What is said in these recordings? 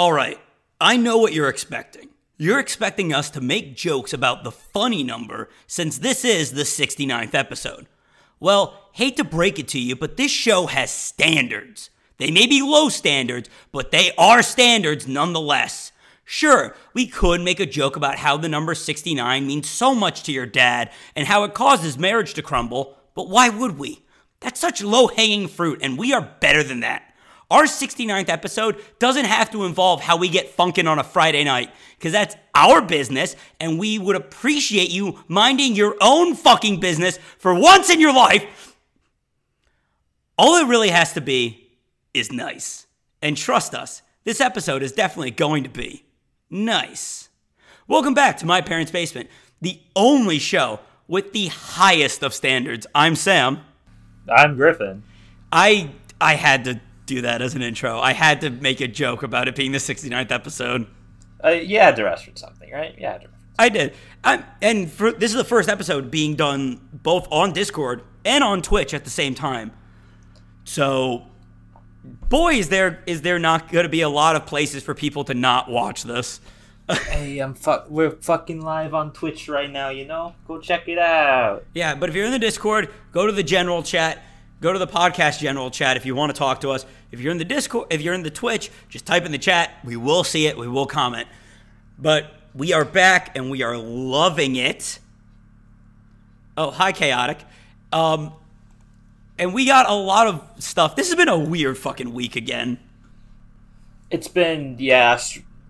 All right, I know what you're expecting. You're expecting us to make jokes about the funny number since this is the 69th episode. Well, hate to break it to you, but this show has standards. They may be low standards, but they are standards nonetheless. Sure, we could make a joke about how the number 69 means so much to your dad and how it causes marriage to crumble, but why would we? That's such low hanging fruit, and we are better than that. Our 69th episode doesn't have to involve how we get funkin' on a Friday night, because that's our business, and we would appreciate you minding your own fucking business for once in your life. All it really has to be is nice. And trust us, this episode is definitely going to be nice. Welcome back to My Parents' Basement, the only show with the highest of standards. I'm Sam. I'm Griffin. I I had to do that as an intro. I had to make a joke about it being the 69th episode. Uh, you had to reference something, right? Yeah, I did. I'm, and for, this is the first episode being done both on Discord and on Twitch at the same time. So, boy, is there is there not going to be a lot of places for people to not watch this? hey, I'm fuck. We're fucking live on Twitch right now. You know, go check it out. Yeah, but if you're in the Discord, go to the general chat Go to the podcast general chat if you want to talk to us. If you're in the Discord, if you're in the Twitch, just type in the chat. We will see it. We will comment. But we are back and we are loving it. Oh, hi, chaotic. Um, and we got a lot of stuff. This has been a weird fucking week again. It's been yeah,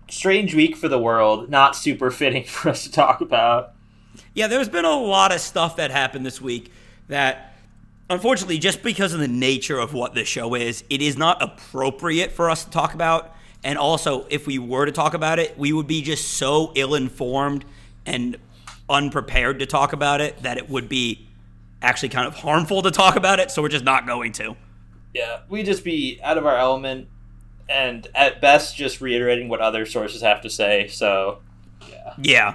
strange week for the world. Not super fitting for us to talk about. Yeah, there's been a lot of stuff that happened this week that unfortunately, just because of the nature of what this show is, it is not appropriate for us to talk about. And also, if we were to talk about it, we would be just so ill informed and unprepared to talk about it that it would be actually kind of harmful to talk about it. So we're just not going to. Yeah, we just be out of our element and at best just reiterating what other sources have to say. So, yeah. Yeah.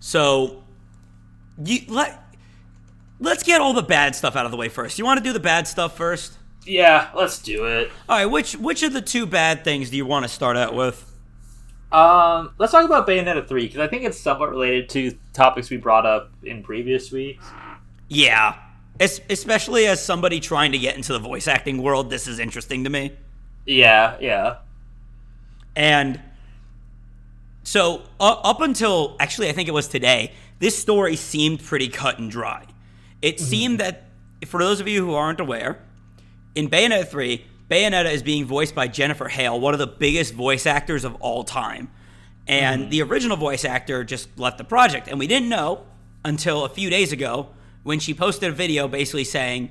So, you let let's get all the bad stuff out of the way first. You want to do the bad stuff first? Yeah, let's do it. All right, which which of the two bad things do you want to start out with? Um, let's talk about Bayonetta 3 because I think it's somewhat related to topics we brought up in previous weeks. Yeah. Es- especially as somebody trying to get into the voice acting world, this is interesting to me. Yeah, yeah. And so uh, up until actually I think it was today, this story seemed pretty cut and dry. It mm-hmm. seemed that, for those of you who aren't aware, in Bayonetta 3, Bayonetta is being voiced by Jennifer Hale, one of the biggest voice actors of all time. And mm-hmm. the original voice actor just left the project. And we didn't know until a few days ago when she posted a video basically saying,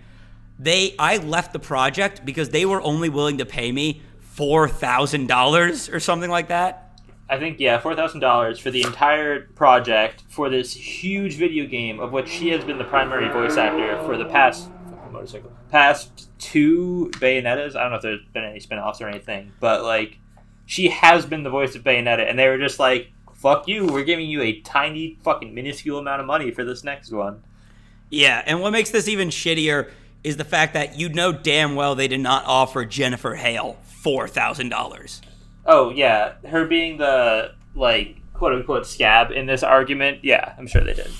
they I left the project because they were only willing to pay me four thousand dollars or something like that. I think yeah, four thousand dollars for the entire project for this huge video game of which she has been the primary voice actor for the past motorcycle past two Bayonettas. I don't know if there's been any spin-offs or anything, but like she has been the voice of Bayonetta, and they were just like, "Fuck you, we're giving you a tiny fucking minuscule amount of money for this next one." Yeah, and what makes this even shittier is the fact that you know damn well they did not offer Jennifer Hale four thousand dollars. Oh yeah, her being the like quote unquote scab in this argument. Yeah, I'm sure they did.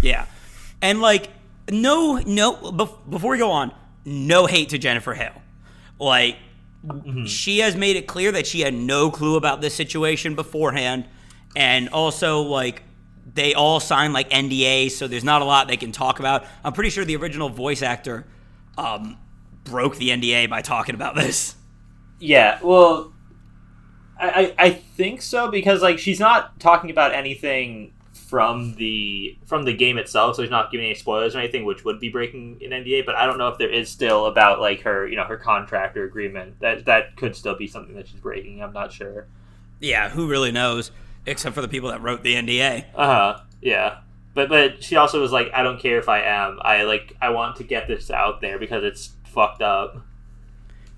Yeah, and like no no before we go on, no hate to Jennifer Hale. Like mm-hmm. she has made it clear that she had no clue about this situation beforehand, and also like they all signed like NDAs, so there's not a lot they can talk about. I'm pretty sure the original voice actor um, broke the NDA by talking about this. Yeah, well, I, I think so because like she's not talking about anything from the from the game itself, so she's not giving any spoilers or anything, which would be breaking an NDA. But I don't know if there is still about like her you know her contract or agreement that that could still be something that she's breaking. I'm not sure. Yeah, who really knows? Except for the people that wrote the NDA. Uh huh. Yeah. But but she also was like, I don't care if I am. I like I want to get this out there because it's fucked up.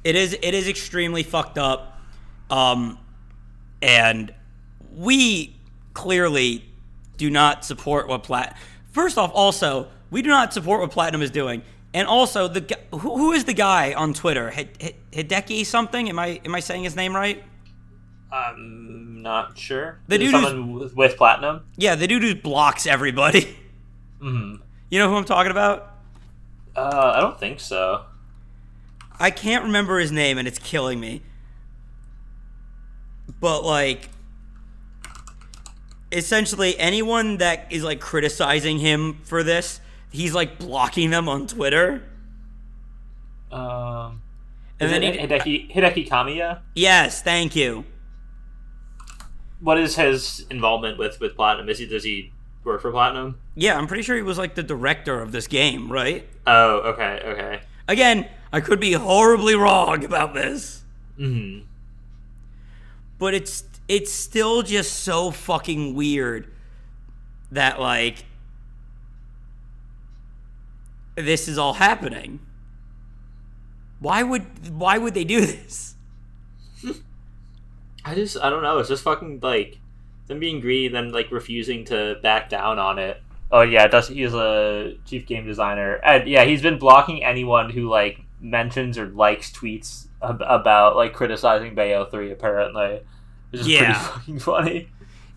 It is. It is extremely fucked up. Um, and we clearly do not support what Plat. First off, also we do not support what Platinum is doing, and also the who, who is the guy on Twitter? Hideki something? Am I am I saying his name right? I'm not sure. The dude someone with, with platinum. Yeah, the dude who blocks everybody. hmm You know who I'm talking about? Uh, I don't think so. I can't remember his name and it's killing me. But like essentially anyone that is like criticizing him for this, he's like blocking them on Twitter. Um, And then it he Hideki, Hideki Kamiya. Yes, thank you. What is his involvement with with platinum? Is he does he work for platinum? Yeah, I'm pretty sure he was like the director of this game, right? Oh, okay, okay. Again, I could be horribly wrong about this. hmm but it's it's still just so fucking weird that like this is all happening. Why would why would they do this? I just I don't know. It's just fucking like them being greedy, them like refusing to back down on it. Oh yeah, does he's a chief game designer, and yeah, he's been blocking anyone who like mentions or likes tweets ab- about like criticizing Bayo Three. Apparently, which is Yeah. pretty fucking funny.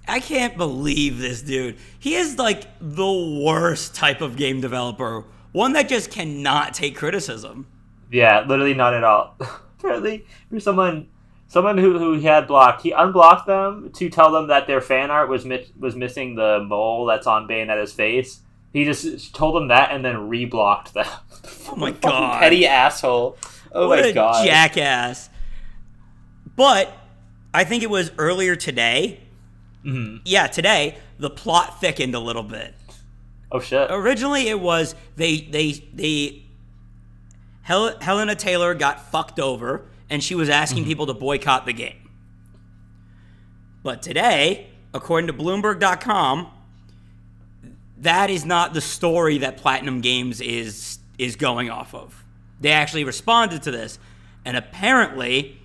I can't believe this dude. He is like the worst type of game developer. One that just cannot take criticism. Yeah, literally not at all. Apparently, there's someone someone who, who he had blocked. He unblocked them to tell them that their fan art was mi- was missing the mole that's on Bayonetta's face. He just told them that and then reblocked them. Oh my god. petty asshole. Oh what my god. jackass. But I think it was earlier today. Mhm. Yeah, today the plot thickened a little bit. Oh shit. Originally, it was they they they. Hel- Helena Taylor got fucked over, and she was asking people to boycott the game. But today, according to Bloomberg.com, that is not the story that Platinum Games is is going off of. They actually responded to this, and apparently,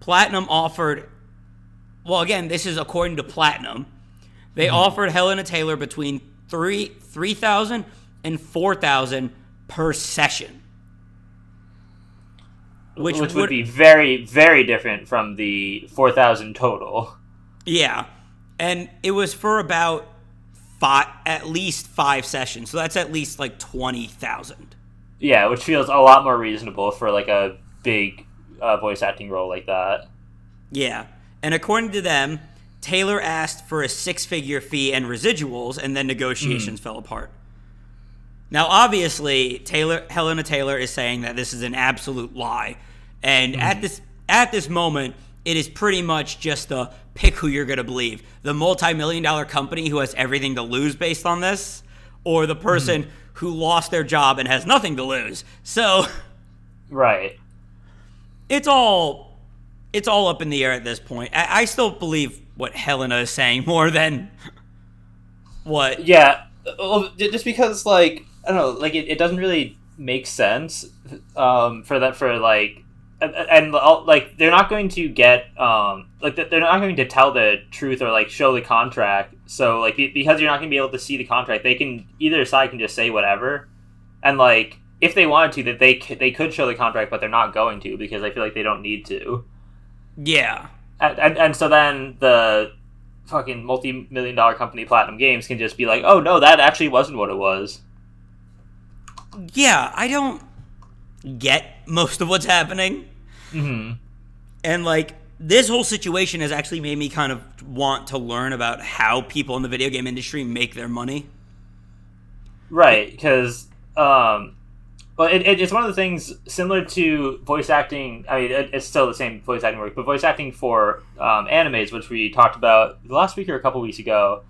Platinum offered. Well, again, this is according to Platinum. They mm-hmm. offered Helena Taylor between three three thousand and four thousand per session, Which, which, would, be very very different from the 4000 total. yeah, and it was for about five at least five sessions, so that's at least like twenty thousand. Yeah, which feels a lot more reasonable for like a big uh, voice acting role like that. Yeah. And according to them, Taylor asked for a six figure fee and residuals, and then negotiations fell apart. Now, obviously, Taylor Helena Taylor is saying that this is an absolute lie. And at this at this moment, it is pretty much just a pick who you're gonna believe. The multi-million dollar company who has everything to lose based on this, or the person who lost their job and has nothing to lose. So Right. it's all it's all up in the air at this point. I, I still believe what Helena is saying more than what. Yeah, well, just because like I don't know, like it, it doesn't really make sense um, for that for like and, and like they're not going to get um like they're not going to tell the truth or like show the contract. So like because you're not going to be able to see the contract, they can either side can just say whatever, and like if they wanted to, that they c- they could show the contract, but they're not going to because I feel like they don't need to. Yeah, and, and, and so then the fucking multi-million dollar company platinum games can just be like oh no that actually wasn't what it was yeah. I don't get most of what's happening, mm-hmm. and like this whole situation has actually made me kind of want to learn about how people in the video game industry make their money. right because um well it, it, it's one of the things similar to voice acting i mean it, it's still the same voice acting work but voice acting for um, animes which we talked about last week or a couple weeks ago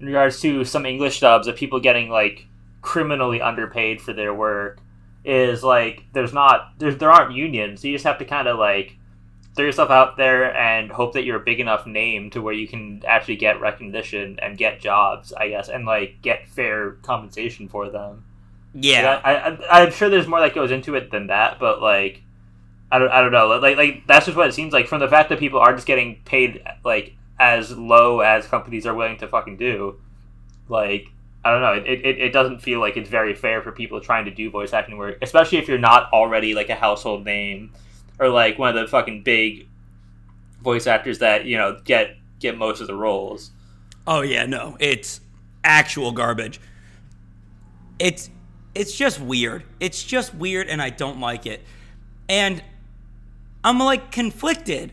in regards to some english dubs of people getting like criminally underpaid for their work is like there's not there's there aren't unions you just have to kind of like throw yourself out there and hope that you're a big enough name to where you can actually get recognition and get jobs i guess and like get fair compensation for them Yeah, like, I, I, I'm sure there's more that goes into it than that, but like, I don't, I don't know. Like, like that's just what it seems like from the fact that people are just getting paid like as low as companies are willing to fucking do. Like, I don't know. It, it, it doesn't feel like it's very fair for people trying to do voice acting work, especially if you're not already like a household name or like one of the fucking big voice actors that you know get get most of the roles. Oh yeah, no, it's actual garbage. It's it's just weird. It's just weird, and I don't like it. And I'm like conflicted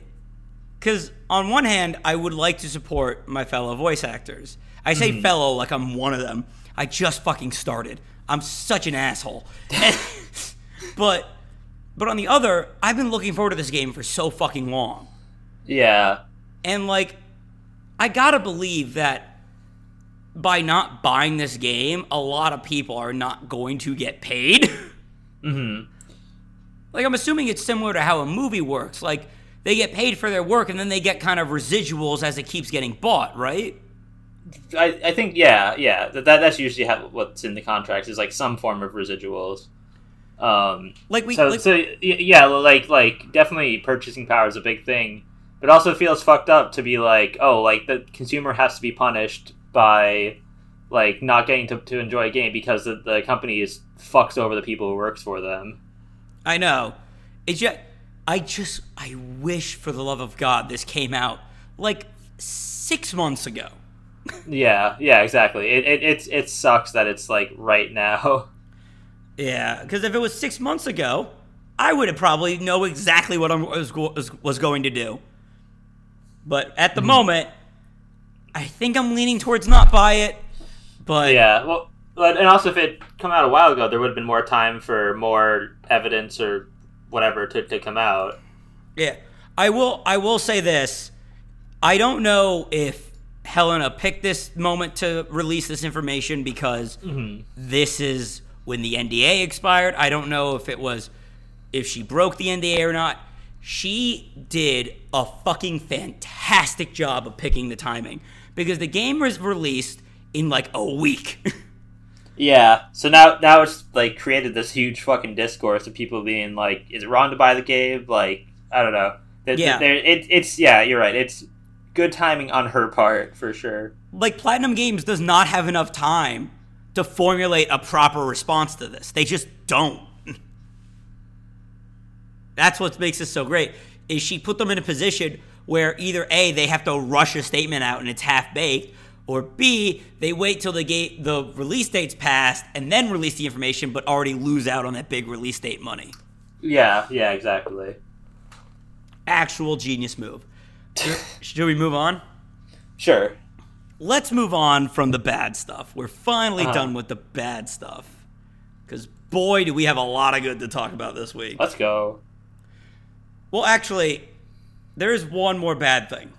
because on one hand, I would like to support my fellow voice actors. I say fellow like I'm one of them. I just fucking started. I'm such an asshole. but but on the other, I've been looking forward to this game for so fucking long. Yeah, And like, I gotta believe that by not buying this game, a lot of people are not going to get paid. Mm-hmm. Like, I'm assuming it's similar to how a movie works. Like, they get paid for their work and then they get kind of residuals as it keeps getting bought, right? I, I think yeah yeah that, that that's usually how, what's in the contracts is like some form of residuals. Um, Like, we. so like, so yeah, like like definitely purchasing power is a big thing, but also feels fucked up to be like oh like the consumer has to be punished by like not getting to, to enjoy a game because the, the company is fucks over the people who works for them. I know. It's just. I just. I wish for the love of God this came out like six months ago. Yeah, yeah, exactly. It it it, it sucks that it's like right now. Yeah, because if it was six months ago, I would have probably know exactly what I was, was, was going to do. But at the mm-hmm. moment, I think I'm leaning towards not buy it. But yeah, well, but and also if it come out a while ago, there would have been more time for more evidence or whatever to, to come out. yeah, I will. I will say this: I don't know if Helena picked this moment to release this information because mm-hmm. this is when the NDA expired. I don't know if it was if she broke the NDA or not. She did a fucking fantastic job of picking the timing because the game was released in like a week. Yeah, so now now it's like created this huge fucking discourse of people being like, "Is it wrong to buy the game?" Like, I don't know. There- Yeah. there- it, it's yeah, you're right. It's good timing on her part for sure. like Platinum Games does not have enough time to formulate a proper response to this. They just don't. That's what makes this so great. Is she put them in a position where either A, they have to rush a statement out and it's half baked, or B, they wait till the gate the release date's passed and then release the information but already lose out on that big release date money. Yeah, yeah, exactly. Actual genius move. Should we move on? Sure. let's move on from the bad stuff. We're finally Uh-huh. done with the bad stuff. Because, boy, do we have a lot of good to talk about this week. Let's go. Well, actually, there is one more bad thing,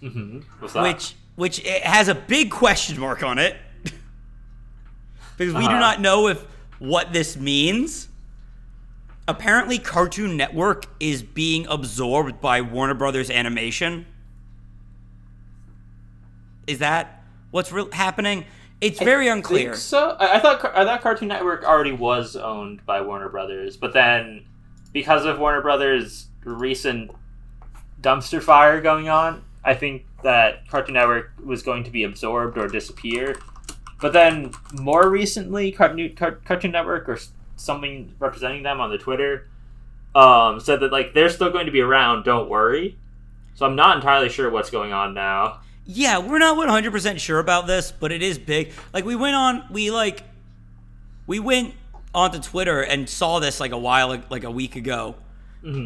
hmm What's that? which which it has a big question mark on it. because we do Uh-huh. not know if what this means. Apparently, Cartoon Network is being absorbed by Warner Brothers Animation. Is that what's re- happening? It's very I unclear. think so I, I thought I thought Cartoon Network already was owned by Warner Brothers, but then because of Warner Brothers' recent dumpster fire going on, I think that Cartoon Network was going to be absorbed or disappear. But then more recently, Cartoon, Cartoon Network or something representing them on the Twitter um, said that like they're still going to be around. Don't worry. So I'm not entirely sure what's going on now. Yeah, we're not 100% sure about this, but it is big. Like we went on we like we went onto Twitter and saw this like a while like a week ago.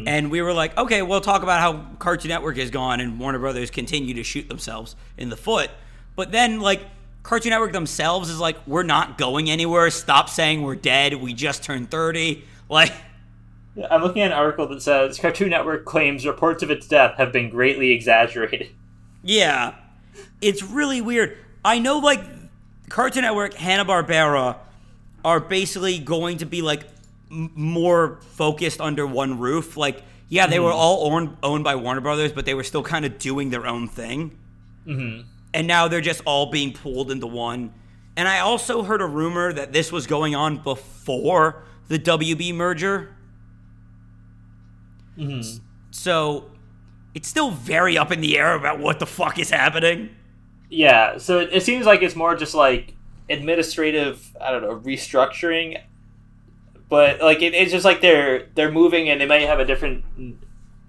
And we were like, "Okay, we'll talk about how Cartoon Network is gone and Warner Brothers continue to shoot themselves in the foot." But then like Cartoon Network themselves is like, "We're not going anywhere. Stop saying we're dead. We just turned 30." Like I'm looking at an article that says Cartoon Network claims reports of its death have been greatly exaggerated. Yeah. It's really weird. I know like Cartoon Network, Hanna-Barbera are basically going to be like m- more focused under one roof. Like yeah, they were all owned owned by Warner Brothers, but they were still kind of doing their own thing. Mm-hmm. And now they're just all being pulled into one. And I also heard a rumor that this was going on before the WB merger. Mm-hmm. So it's still very up in the air about what the fuck is happening. Yeah, so it, it seems like it's more just like administrative, I don't know, restructuring. But like it, it's just like they're they're moving and they might have a different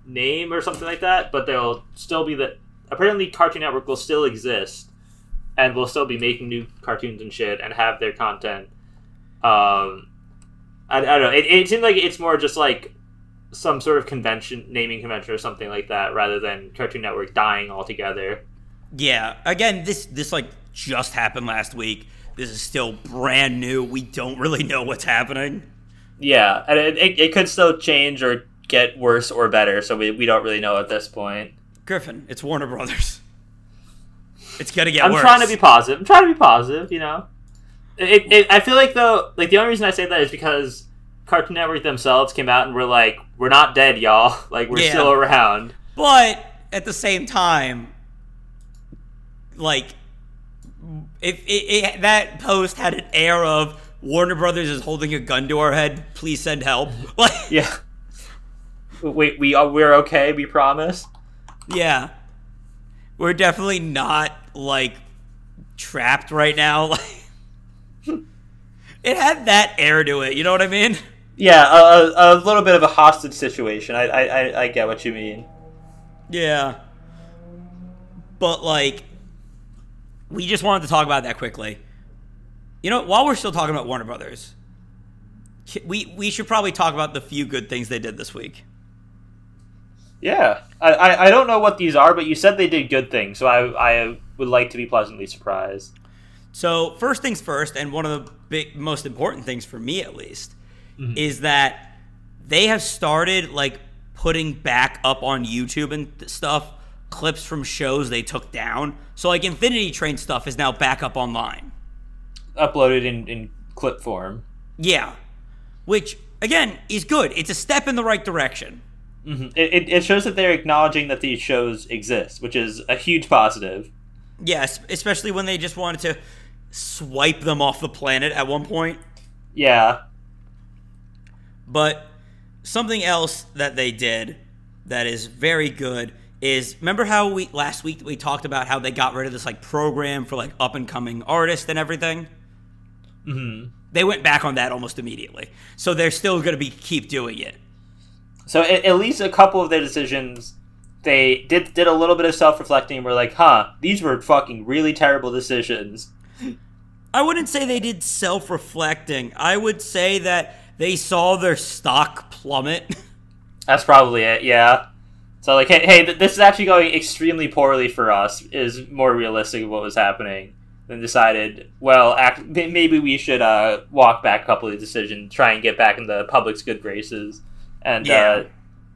name or something like that, but they'll still be the. Apparently, Cartoon Network will still exist, and will still be making new cartoons and shit, and have their content. Um, I, I don't know. It, it seems like it's more just like some sort of convention, naming convention or something like that, rather than Cartoon Network dying altogether. Yeah. Again, this this like just happened last week. This is still brand new. We don't really know what's happening. Yeah, and it, it, it could still change or get worse or better, so we, we don't really know at this point. Griffin, it's Warner Brothers. It's gonna get worse. I'm worse. trying to be positive. I'm trying to be positive, you know? It, it, I feel like, though, like, the only reason I say that is because Cartoon Network themselves came out and were like, we're not dead, y'all. Like, we're Yeah. still around. But at the same time, like, if it, it, that post had an air of Warner Brothers is holding a gun to our head, please send help. Like, Yeah. Wait, we are, we're okay, we promise? Yeah, we're definitely not like trapped right now. Like, it had that air to it. You know what I mean? Yeah, a, a, a little bit of a hostage situation. I, I, I, I get what you mean. Yeah. But like we just wanted to talk about that quickly. You know, while we're still talking about Warner Brothers, we we should probably talk about the few good things they did this week. Yeah. I, I, I don't know what these are, but you said they did good things, so I, I would like to be pleasantly surprised. So, first things first, and one of the big most important things for me at least, mm-hmm. is that they have started like putting back up on YouTube and stuff clips from shows they took down. So like Infinity Train stuff is now back up online. Uploaded in, in clip form. Yeah. Which, again, is good. It's a step in the right direction. Hmm It, it, shows that they're acknowledging that these shows exist, which is a huge positive. Yes, especially when they just wanted to swipe them off the planet at one point. Yeah. But something else that they did that is very good is remember how we last week we talked about how they got rid of this like program for like up and coming artists and everything? hmm They went back on that almost immediately. So they're still going to be keep doing it. So at, at least a couple of their decisions, they did did a little bit of self reflecting. and Were like, huh, these were fucking really terrible decisions. I wouldn't say they did self reflecting. I would say that they saw their stock plummet. That's probably it. Yeah. So like, hey, hey, this is actually going extremely poorly for us. Is more realistic of what was happening. and decided, well, act, maybe we should uh, walk back a couple of decisions, try and get back in the public's good graces, and Yeah. uh,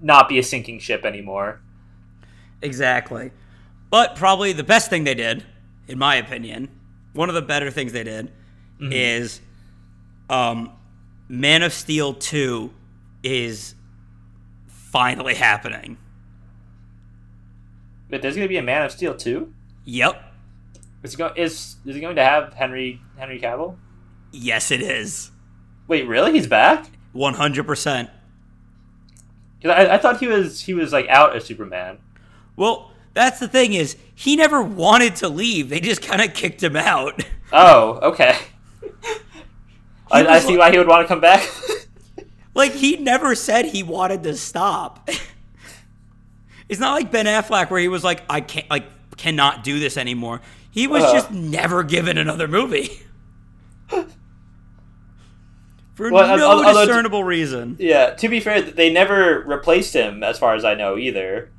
not be a sinking ship anymore. exactly. But probably the best thing they did, in my opinion, one of the better things they did is um, Man of Steel 2 is finally happening. But there's going to be a Man of Steel 2? Yep. Is it, go- is is it going to have Henry Henry Cavill? Yes, it is. Wait, really? He's back? 100%. I, I thought he was he was like out as Superman. Well, that's the thing is, he never wanted to leave. They just kind of kicked him out. Oh, okay. I, I see li- why he would want to come back. Like he never said he wanted to stop. it's not like Ben Affleck where he was like, I can't like cannot do this anymore. He was Uh. just never given another movie. For Well, no although- discernible reason. yeah. To be fair, they never replaced him, as far as I know, either.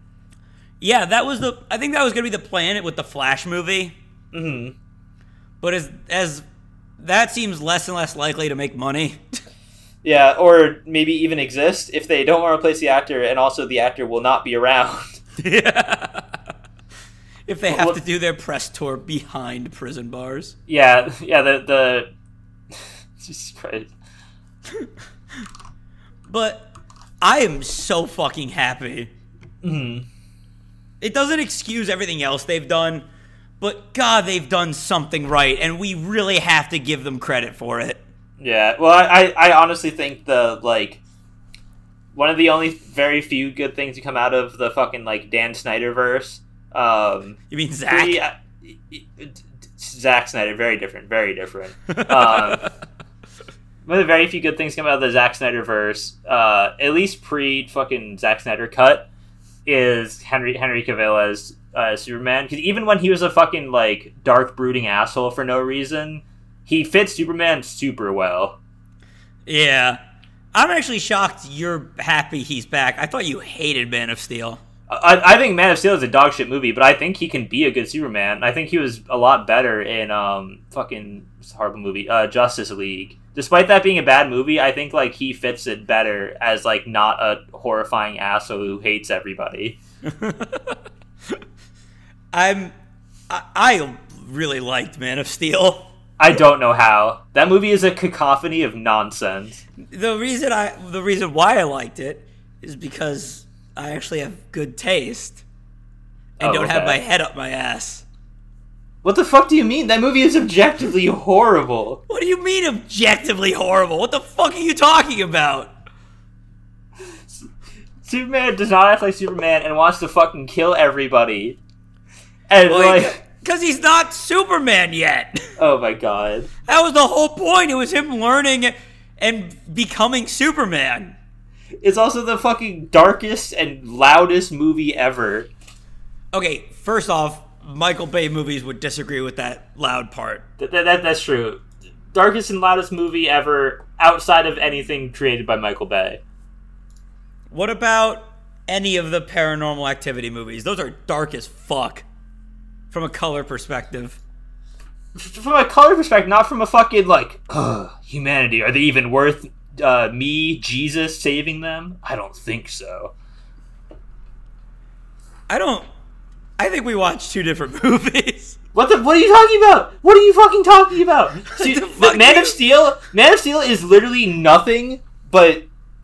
Yeah, that was the I think that was gonna be the plan with the Flash movie. hmm But as as that seems less and less likely to make money. Yeah, or maybe even exist if they don't want to replace the actor, and also the actor will not be around. yeah. if they have Well- to do their press tour behind prison bars. yeah, yeah. The the Jesus Christ. But I am so fucking happy. hmm It doesn't excuse everything else they've done, but God, they've done something right, and we really have to give them credit for it. Yeah. Well, I, I honestly think the like one of the only very few good things to come out of the fucking like Dan Snyder verse. Um, You mean Zach? uh, Zack Snyder, very different, very different. Um, one of the very few good things come out of the Zack Snyder verse, uh, at least pre fucking Zack Snyder cut, is Henry Henry Cavill as uh, Superman. Because even when he was a fucking like dark brooding asshole for no reason, he fits Superman super well. Yeah. I'm actually shocked you're happy he's back. I thought you hated Man of Steel. I, I think Man of Steel is a dog shit movie, but I think he can be a good Superman. I think he was a lot better in um fucking it's a horrible movie, uh, Justice League. Despite that being a bad movie, I think like he fits it better as like not a horrifying asshole who hates everybody. I'm I, I really liked Man of Steel. I don't know how. That movie is a cacophony of nonsense. The reason I the reason why I liked it is because I actually have good taste and Oh, don't have my head up my ass. What the fuck do you mean? That movie is objectively horrible. What do you mean objectively horrible? What the fuck are you talking about? Superman does not act like Superman and wants to fucking kill everybody. And Like, like, because he's not Superman yet. oh my god. That was the whole point. It was him learning and becoming Superman. It's also the fucking darkest and loudest movie ever. Okay, first off, Michael Bay movies would disagree with that loud part. That, that, that- that's true. Darkest and loudest movie ever outside of anything created by Michael Bay. What about any of the paranormal activity movies? Those are dark as fuck from a color perspective. From a color perspective, not from a fucking like, ugh, humanity. Are they even worth uh, me, Jesus, saving them? I don't think so. I don't. I think we watched two different movies. What the? What are you talking about? What are you fucking talking about? See, fuck Man you- of Steel. Man of Steel is literally nothing but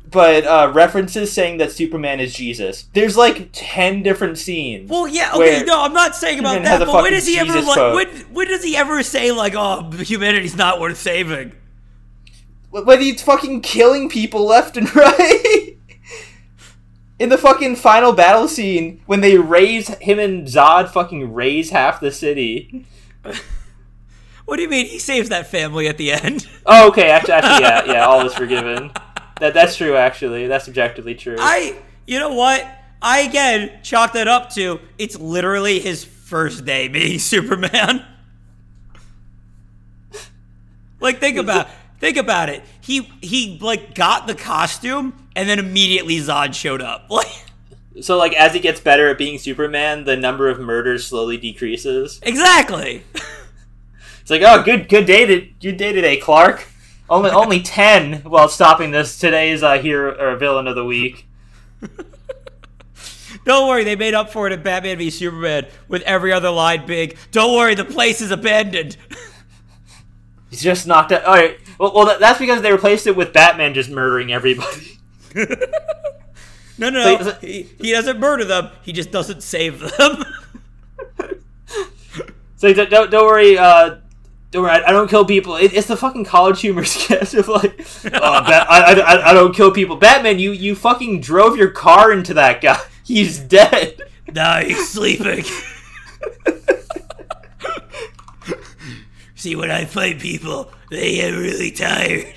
but uh, references saying that Superman is Jesus. There's like ten different scenes. Well, yeah, okay, no, I'm not saying about Superman that. But when does he ever like? When, when does he ever say like, "Oh, humanity's not worth saving"? Whether he's fucking killing people left and right. In the fucking final battle scene, when they raise him and Zod fucking raise half the city. What do you mean he saves that family at the end? Oh, okay. Actually, actually yeah, yeah. All is forgiven. That that's true. Actually, that's objectively true. I, you know what? I again chalk that up to it's literally his first day being Superman. like think about think about it. He he like got the costume and then immediately Zod showed up. Like So, like, as he gets better at being Superman, the number of murders slowly decreases. exactly. It's like, oh, good, good day, to, good day today, Clark. Only, only ten while stopping this today's uh, hero or villain of the week. Don't worry, they made up for it in Batman v Superman with every other line big. Don't worry, the place is abandoned. He's just knocked out. All right, well, well, that's because they replaced it with Batman just murdering everybody. No, no, no. He, he doesn't murder them. He just doesn't save them. So don't, don't, don't worry. Uh, don't worry. I, I don't kill people. It, it's the fucking college humor sketch of like, oh, Bat- I, I, I don't kill people. Batman, you you fucking drove your car into that guy. He's dead. Nah, he's sleeping. See, when I fight people, they get really tired.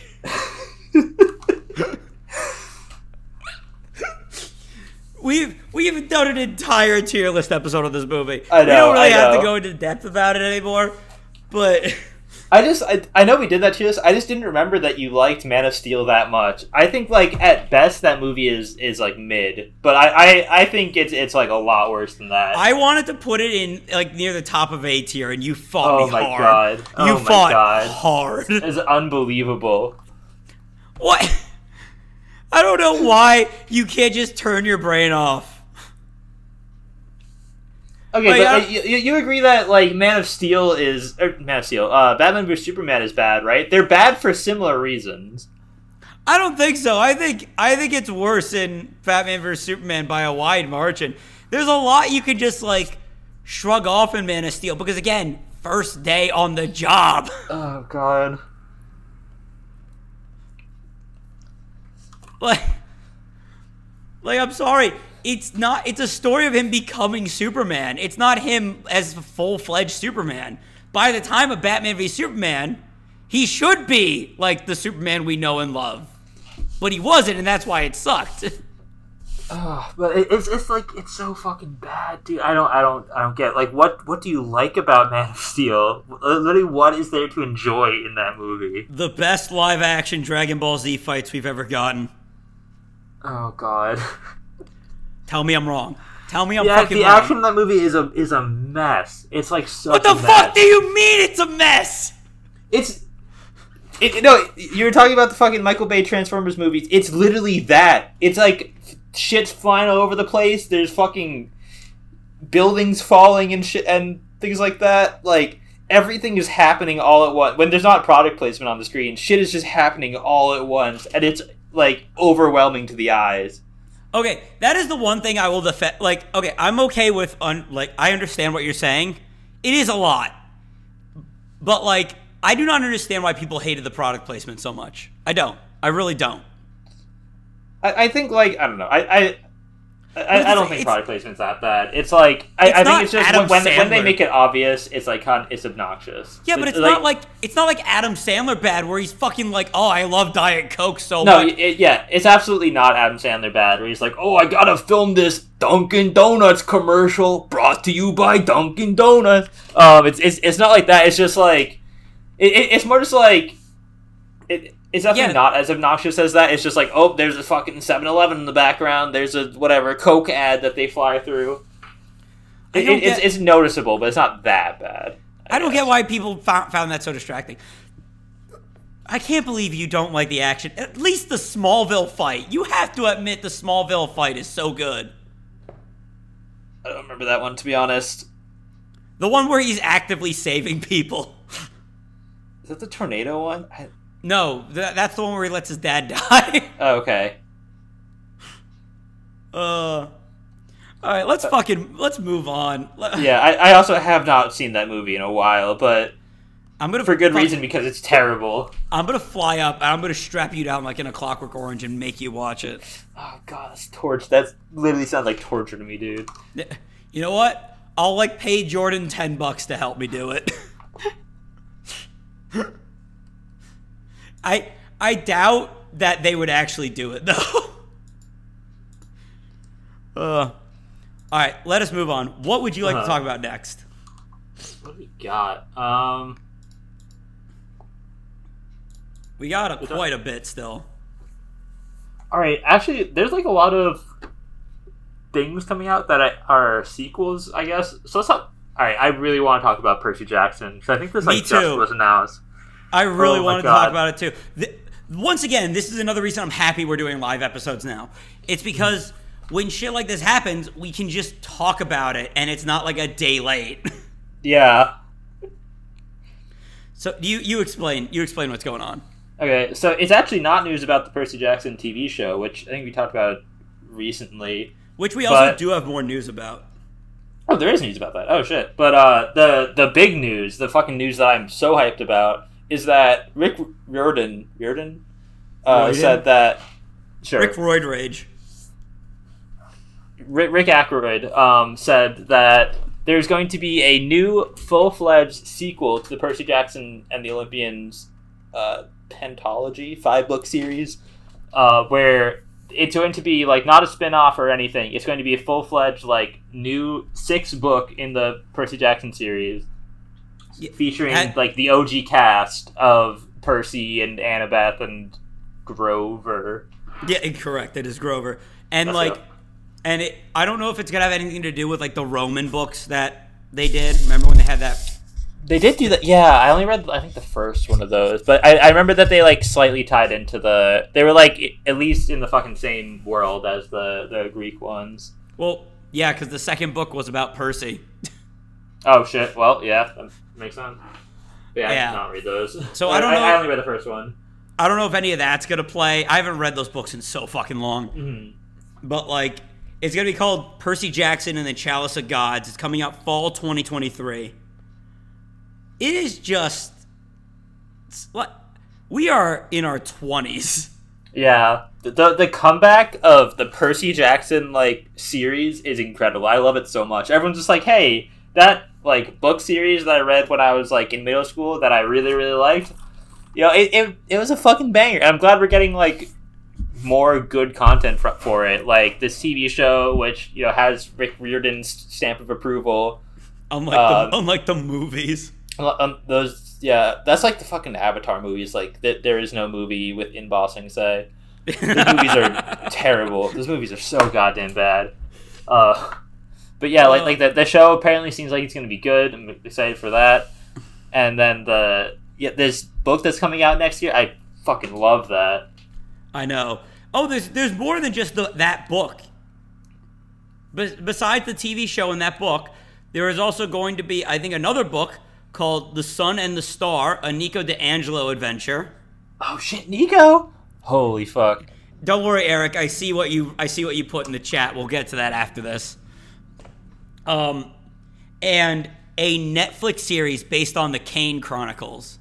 We've we've done an entire tier list episode of this movie. I know, we don't really I have to go into depth about it anymore. But I just I, I know we did that to us. I just didn't remember that you liked Man of Steel that much. I think like at best that movie is is like mid, but I I, I think it's it's like a lot worse than that. I wanted to put it in like near the top of A tier, and you fought hard. Oh me my hard. God. You Oh my fought God. hard. it's unbelievable. What? I don't know why you can't just turn your brain off. Okay, but you, you agree that like Man of Steel is or Man of Steel, uh, Batman vs Superman is bad, right? They're bad for similar reasons. I don't think so. I think I think it's worse in Batman vs Superman by a wide margin. There's a lot you could just like shrug off in Man of Steel because again, first day on the job. Oh God. like like I'm sorry. It's not it's a story of him becoming Superman. It's not him as a full-fledged Superman. By the time of Batman v Superman, he should be like the Superman we know and love. But he wasn't and that's why it sucked. Uh, but it, it's it's like it's so fucking bad, dude. I don't I don't I don't get like what what do you like about Man of Steel? Literally, what is there to enjoy in that movie? The best live action Dragon Ball Z fights we've ever gotten. Oh God. Tell me I'm wrong. Tell me I'm Yeah, fucking the wrong. action in that movie is a is a mess. It's like such what the fuck do you mean it's a mess? It's it, no, you were talking about the fucking Michael Bay Transformers movies. It's literally that. It's like shit's flying all over the place. There's fucking buildings falling and shit and things like that. Like everything is happening all at once. When there's not product placement on the screen, shit is just happening all at once, and it's like overwhelming to the eyes. Okay, that is the one thing I will defend. Like, okay, I'm okay with un. Like, I understand what you're saying. It is a lot, but like, I do not understand why people hated the product placement so much. I don't. I really don't. I, I think like I don't know. I I, I, I don't think it's- product placement's that bad. It's like I, It's I think it's just Adam when, when they make it obvious, it's like it's obnoxious. Yeah, but it's not like it's not like Adam Sandler bad, where he's fucking like, oh, I love Diet Coke so no, much. it, yeah, it's absolutely not Adam Sandler bad. Where he's like, oh, I gotta film this Dunkin' Donuts commercial brought to you by Dunkin' Donuts. Um, it's it's, it's not like that. It's just like it, it's more just like it. It's definitely Yeah. not as obnoxious as that. It's just like, oh, there's a fucking 7-Eleven in the background. There's a whatever Coke ad that they fly through. It, it- it's, get- it's noticeable, but it's not that bad. I don't get why people found, found that so distracting. I can't believe you don't like the action. At least the Smallville fight. You have to admit the Smallville fight is so good. I don't remember that one to be honest. The one where he's actively saving people. Is that the tornado one? I, No, th- that's the one where he lets his dad die. oh, okay. uh, all right, let's fucking let's move on. Yeah, I, I also have not seen that movie in a while, but I'm gonna for good fuck- reason because it's terrible. I'm gonna fly up and I'm gonna strap you down like in a Clockwork Orange and make you watch it. Oh god, that's torture. That literally sounds like torture to me, dude. You know what? I'll like pay Jordan ten bucks to help me do it. I I doubt that they would actually do it though. uh, all right, let us move on. What would you like to Uh-huh. talk about next? What do we got? Um, We got a, quite a bit still. all right. Actually, there's like a lot of things coming out that I, are sequels, I guess. So let's not. All right, I really want to talk about Percy Jackson because I think this Me like just was announced. I really Oh wanted to talk about it too. Th- once again, this is another reason I'm happy we're doing live episodes now. It's because when shit like this happens, we can just talk about it and it's not like a day late. Yeah. so you you explain you explain what's going on. Okay, so it's actually not news about the Percy Jackson TV show, which I think we talked about recently. Which we also But- do have more news about. Oh, there is news about that. Oh shit! But uh, the the big news, the fucking news that I'm so hyped about, is that Rick Riordan Riordan uh, Riordan? said that sure Rick Royd Rage. Rick, Rick Ackroyd um, said that there's going to be a new full fledged sequel to the Percy Jackson and the Olympians uh, pentology five book series, uh, where it's going to be like not a spin off or anything. It's going to be a full fledged like new six book in the Percy Jackson series, featuring like the OG cast of Percy and Annabeth and Grover. Yeah, incorrect. It is Grover. And That's like it. and it I don't know if it's gonna have anything to do with like the Roman books that they did. Remember when they had that They did do that. Yeah, I only read I think the first one of those, but I, I remember that they like slightly tied into the. They were like at least in the fucking same world as the the Greek ones. well, yeah, because the second book was about Percy. Oh shit! Well, yeah, makes sense. Yeah, I Yeah. did not read those. So I don't know. I, know- only read the first one. I don't know if any of that's gonna play. I haven't read those books in so fucking long. Mhm. But like, it's gonna be called Percy Jackson and the Chalice of Gods. It's coming out fall 2023. It is just what we are in our 20s. Yeah, the, the the comeback of the Percy Jackson like series is incredible. I love it so much. Everyone's just like, hey, that like book series that I read when I was like in middle school that I really really liked. You know, it, it, it was a fucking banger. And I'm glad we're getting like more good content for, for it, like this TV show, which you know has Rick Riordan's stamp of approval. Unlike Um, the unlike the movies. Um, those, yeah, that's like the fucking Avatar movies. Like th- there is no movie with in Boston say. Those movies are terrible. Those movies are so goddamn bad. Uh, but yeah, like uh. like the, the show apparently seems like it's gonna be good. I'm excited for that. And then the yeah, this book that's coming out next year, I fucking love that. I know. Oh, there's there's more than just the, that book. Be- besides the TV show and that book, there is also going to be, I think, another book called "The Sun and the Star: A Nico di Angelo Adventure." Oh shit, Nico! Holy fuck! Don't worry, Eric. I see what you I see what you put in the chat. We'll get to that after this. Um, and a Netflix series based on the Kane Chronicles.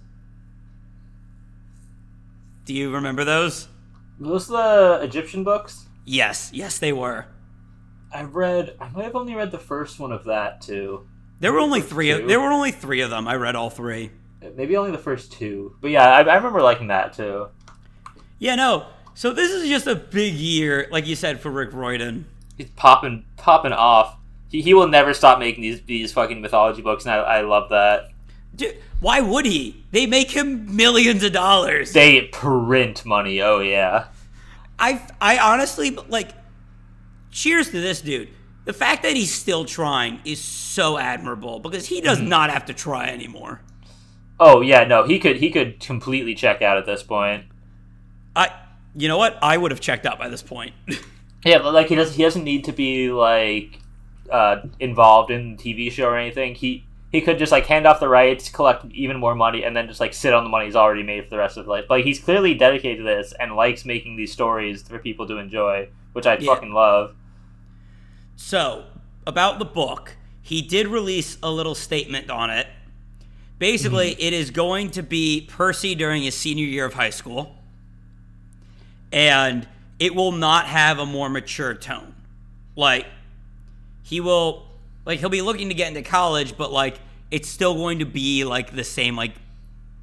Do you remember those? Those the Egyptian books. Yes, yes, they were. I read. I might have only read the first one of that too. There were only three. Two? Of, there were only three of them. I read all three. Maybe only the first two. But yeah, I, I remember liking that too. Yeah, no. So this is just a big year, like you said, for Rick Riordan. He's popping popping off. He, he will never stop making these these fucking mythology books, and I, I love that. Dude, why would he? They make him millions of dollars. They print money. Oh yeah. I I honestly like. Cheers to this dude. The fact that he's still trying is so admirable because he does mm-hmm. not have to try anymore. Oh yeah. No, he could he could completely check out at this point. I, you know what? I would have checked out by this point. Yeah, but like he doesn't he doesn't need to be like uh, involved in the TV show or anything. He he could just like hand off the rights, collect even more money, and then just like sit on the money he's already made for the rest of his life. Like he's clearly dedicated to this and likes making these stories for people to enjoy, which I Yeah. fucking love. So, about the book, he did release a little statement on it. Basically, it is going to be Percy during his senior year of high school, and it will not have a more mature tone. Like, he will, like, he'll be looking to get into college, but, like, it's still going to be, like, the same, like,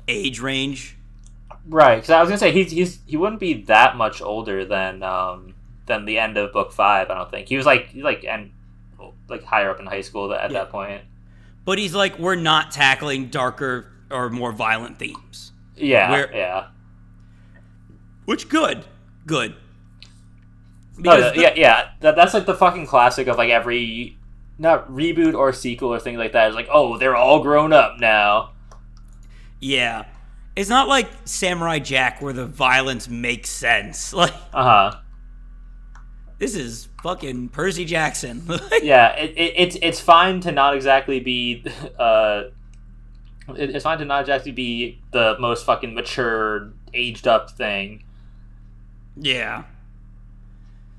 age range. Right, because I was gonna say he's, he's he wouldn't be that much older than um than the end of book five. I don't think he was like he like and like higher up in high school at Yeah. that point. But he's like, we're not tackling darker or more violent themes. Yeah, Where- yeah. Which, good. Good. Because the- yeah, yeah. That, that's like the fucking classic of like every not reboot or sequel or things like that. It's like, oh, they're all grown up now. Yeah. It's not like Samurai Jack where the violence makes sense. Like, Uh huh. this is fucking Percy Jackson. Yeah, it, it, it's it's fine to not exactly be uh, it, it's fine to not exactly be the most fucking mature, aged up thing. yeah.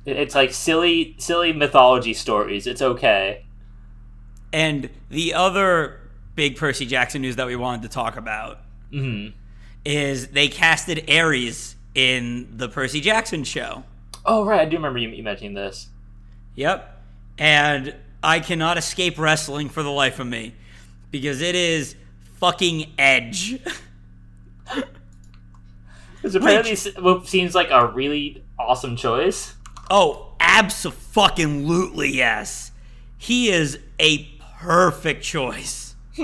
It, it's like silly, silly mythology stories. It's okay. And the other big Percy Jackson news that we wanted to talk about hmm is they casted Ares in the Percy Jackson show. Oh right, I do remember you, mentioning this. Yep. And I cannot escape wrestling for the life of me because it is fucking Edge. This apparently seems like a really awesome choice. Oh, absolutely yes. He is a perfect choice.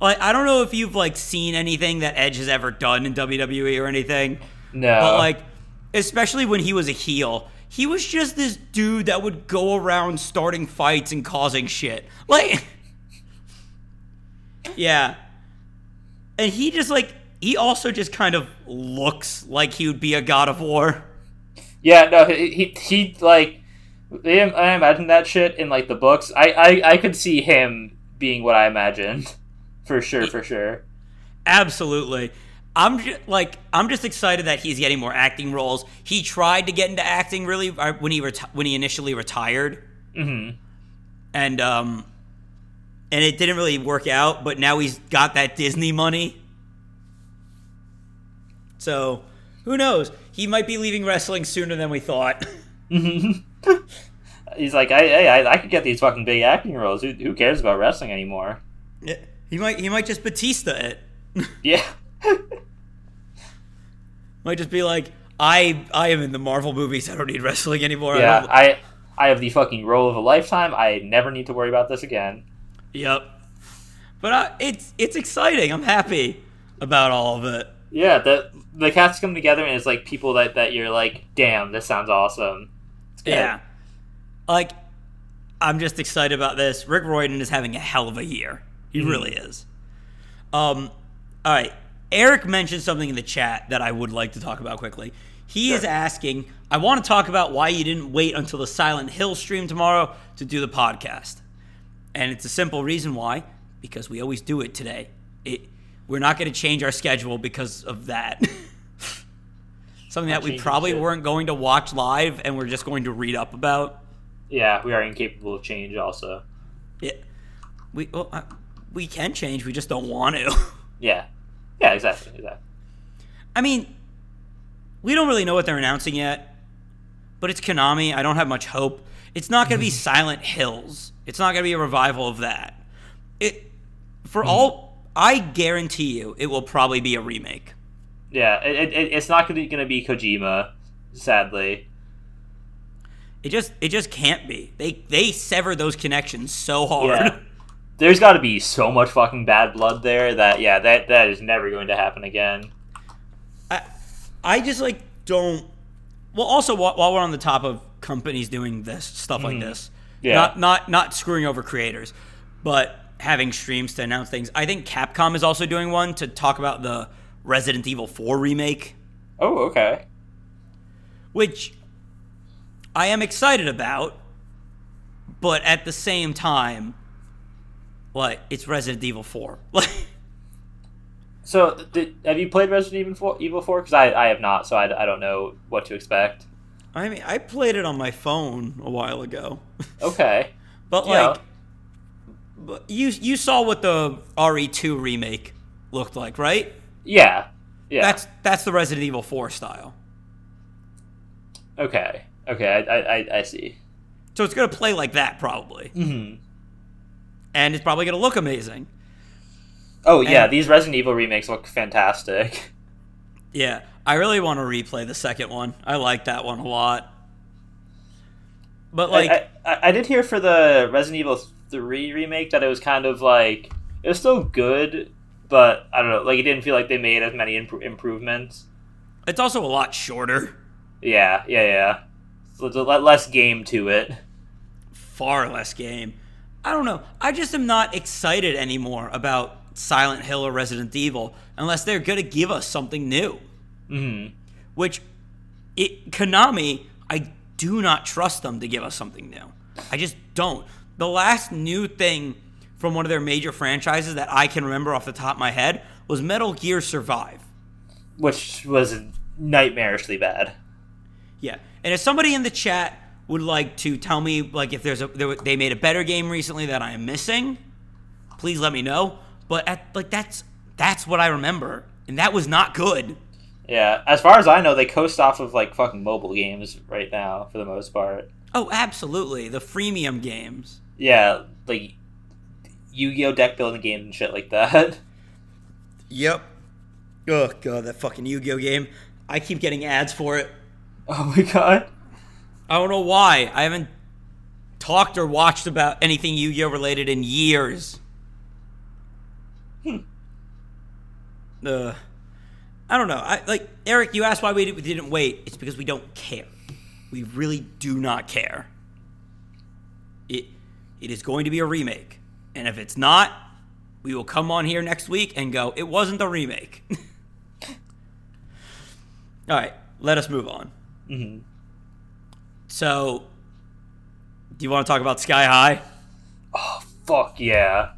like I don't know if you've like seen anything that Edge has ever done in WWE or anything, No, but like especially when he was a heel, he was just this dude that would go around starting fights and causing shit. Like Yeah. And he just like he also just kind of looks like he would be a god of war. Yeah, no, he he, he like I imagine that shit in like the books. I, I I could see him being what I imagined, for sure, for sure. Absolutely. I'm just like I'm just excited that he's getting more acting roles. He tried to get into acting really uh, when he reti- when he initially retired, hmm and um, and it didn't really work out. But now he's got that Disney money, so who knows? He might be leaving wrestling sooner than we thought. He's like, I, hey, I I could get these fucking big acting roles. Who, who cares about wrestling anymore? Yeah, he might he might just Batista it. Yeah, might just be like, I I am in the Marvel movies. I don't need wrestling anymore. I Yeah, don't- I I have the fucking role of a lifetime. I never need to worry about this again. Yep. But uh, it's it's exciting. I'm happy about all of it. Yeah, the the cast come together and it's like people that, that you're like, damn, this sounds awesome. Yeah. Like, I'm just excited about this. Rick Riordan is having a hell of a year. He Mhm. really is. Um, all right. Eric mentioned something in the chat that I would like to talk about quickly. He is asking, I want to talk about why you didn't wait until the Silent Hill stream tomorrow to do the podcast. And it's a simple reason why, because we always do it today. It, we're not going to change our schedule because of that. Something that we probably shit. weren't going to watch live and we're just going to read up about. Yeah, we are incapable of change also. Yeah, we well, uh, we can change. We just don't want to. Yeah. Yeah, exactly. Exactly. I mean, we don't really know what they're announcing yet, but it's Konami. I don't have much hope. It's not going to be Silent Hills. It's not going to be a revival of that. It for all I guarantee you, it will probably be a remake. Yeah, it, it, it's not going to be Kojima, sadly. It just it just can't be. They they sever those connections so hard. Yeah. There's got to be so much fucking bad blood there that yeah, that that is never going to happen again. I, I just like don't. Well, also while, while we're on the top of companies doing this stuff like this, Mm-hmm. Yeah. not not not screwing over creators, but having streams to announce things. I think Capcom is also doing one to talk about the Resident Evil 4 remake, Oh, okay. which I am excited about, but at the same time, like it's Resident Evil 4. Like So, did, have you played Resident Evil 4? Evil 4? Because I, I have not, so I, I don't know what to expect. I mean, I played it on my phone a while ago. Okay. But Yeah. like, you you saw what the RE2 remake looked like, right? Yeah. Yeah. That's that's the Resident Evil 4 style. okay. Okay, I, I, I, I see. So it's gonna play like that probably, hmm and it's probably gonna look amazing. Oh, yeah, And- these Resident Evil remakes look fantastic. Yeah, I really want to replay the second one. I like that one a lot. But like, I, I, I did hear for the Resident Evil 3 remake that it was kind of like, it was still good, but I don't know, like it didn't feel like they made as many impro- improvements. it's also a lot shorter, Yeah, yeah, yeah. So there's a lot less game to it. far less game. I don't know. I just am not excited anymore about Silent Hill or Resident Evil unless they're gonna give us something new. hmm which it Konami, I do not trust them to give us something new. I just don't. The last new thing from one of their major franchises that I can remember off the top of my head was Metal Gear Survive. Which was nightmarishly bad. Yeah. And if somebody in the chat would like to tell me like if there's a they made a better game recently that I am missing, please let me know. But at, like that's that's what I remember, and that was not good. Yeah, as far as I know, they coast off of like fucking mobile games right now for the most part. Oh, absolutely. The freemium games. Yeah, like Yu-Gi-Oh deck building games and shit like that. Yep. Oh god, that fucking Yu-Gi-Oh game. I keep getting ads for it. Oh my god. I don't know why. I haven't talked or watched about anything Yu-Gi-Oh related in years. Hmm. Uh, I don't know. I like Eric. You asked why we we didn't wait. It's because we don't care. We really do not care. It it is going to be a remake, and if it's not, we will come on here next week and go. It wasn't a remake. All right, let us move on. hmm So, do you want to talk about Sky High? Oh fuck yeah.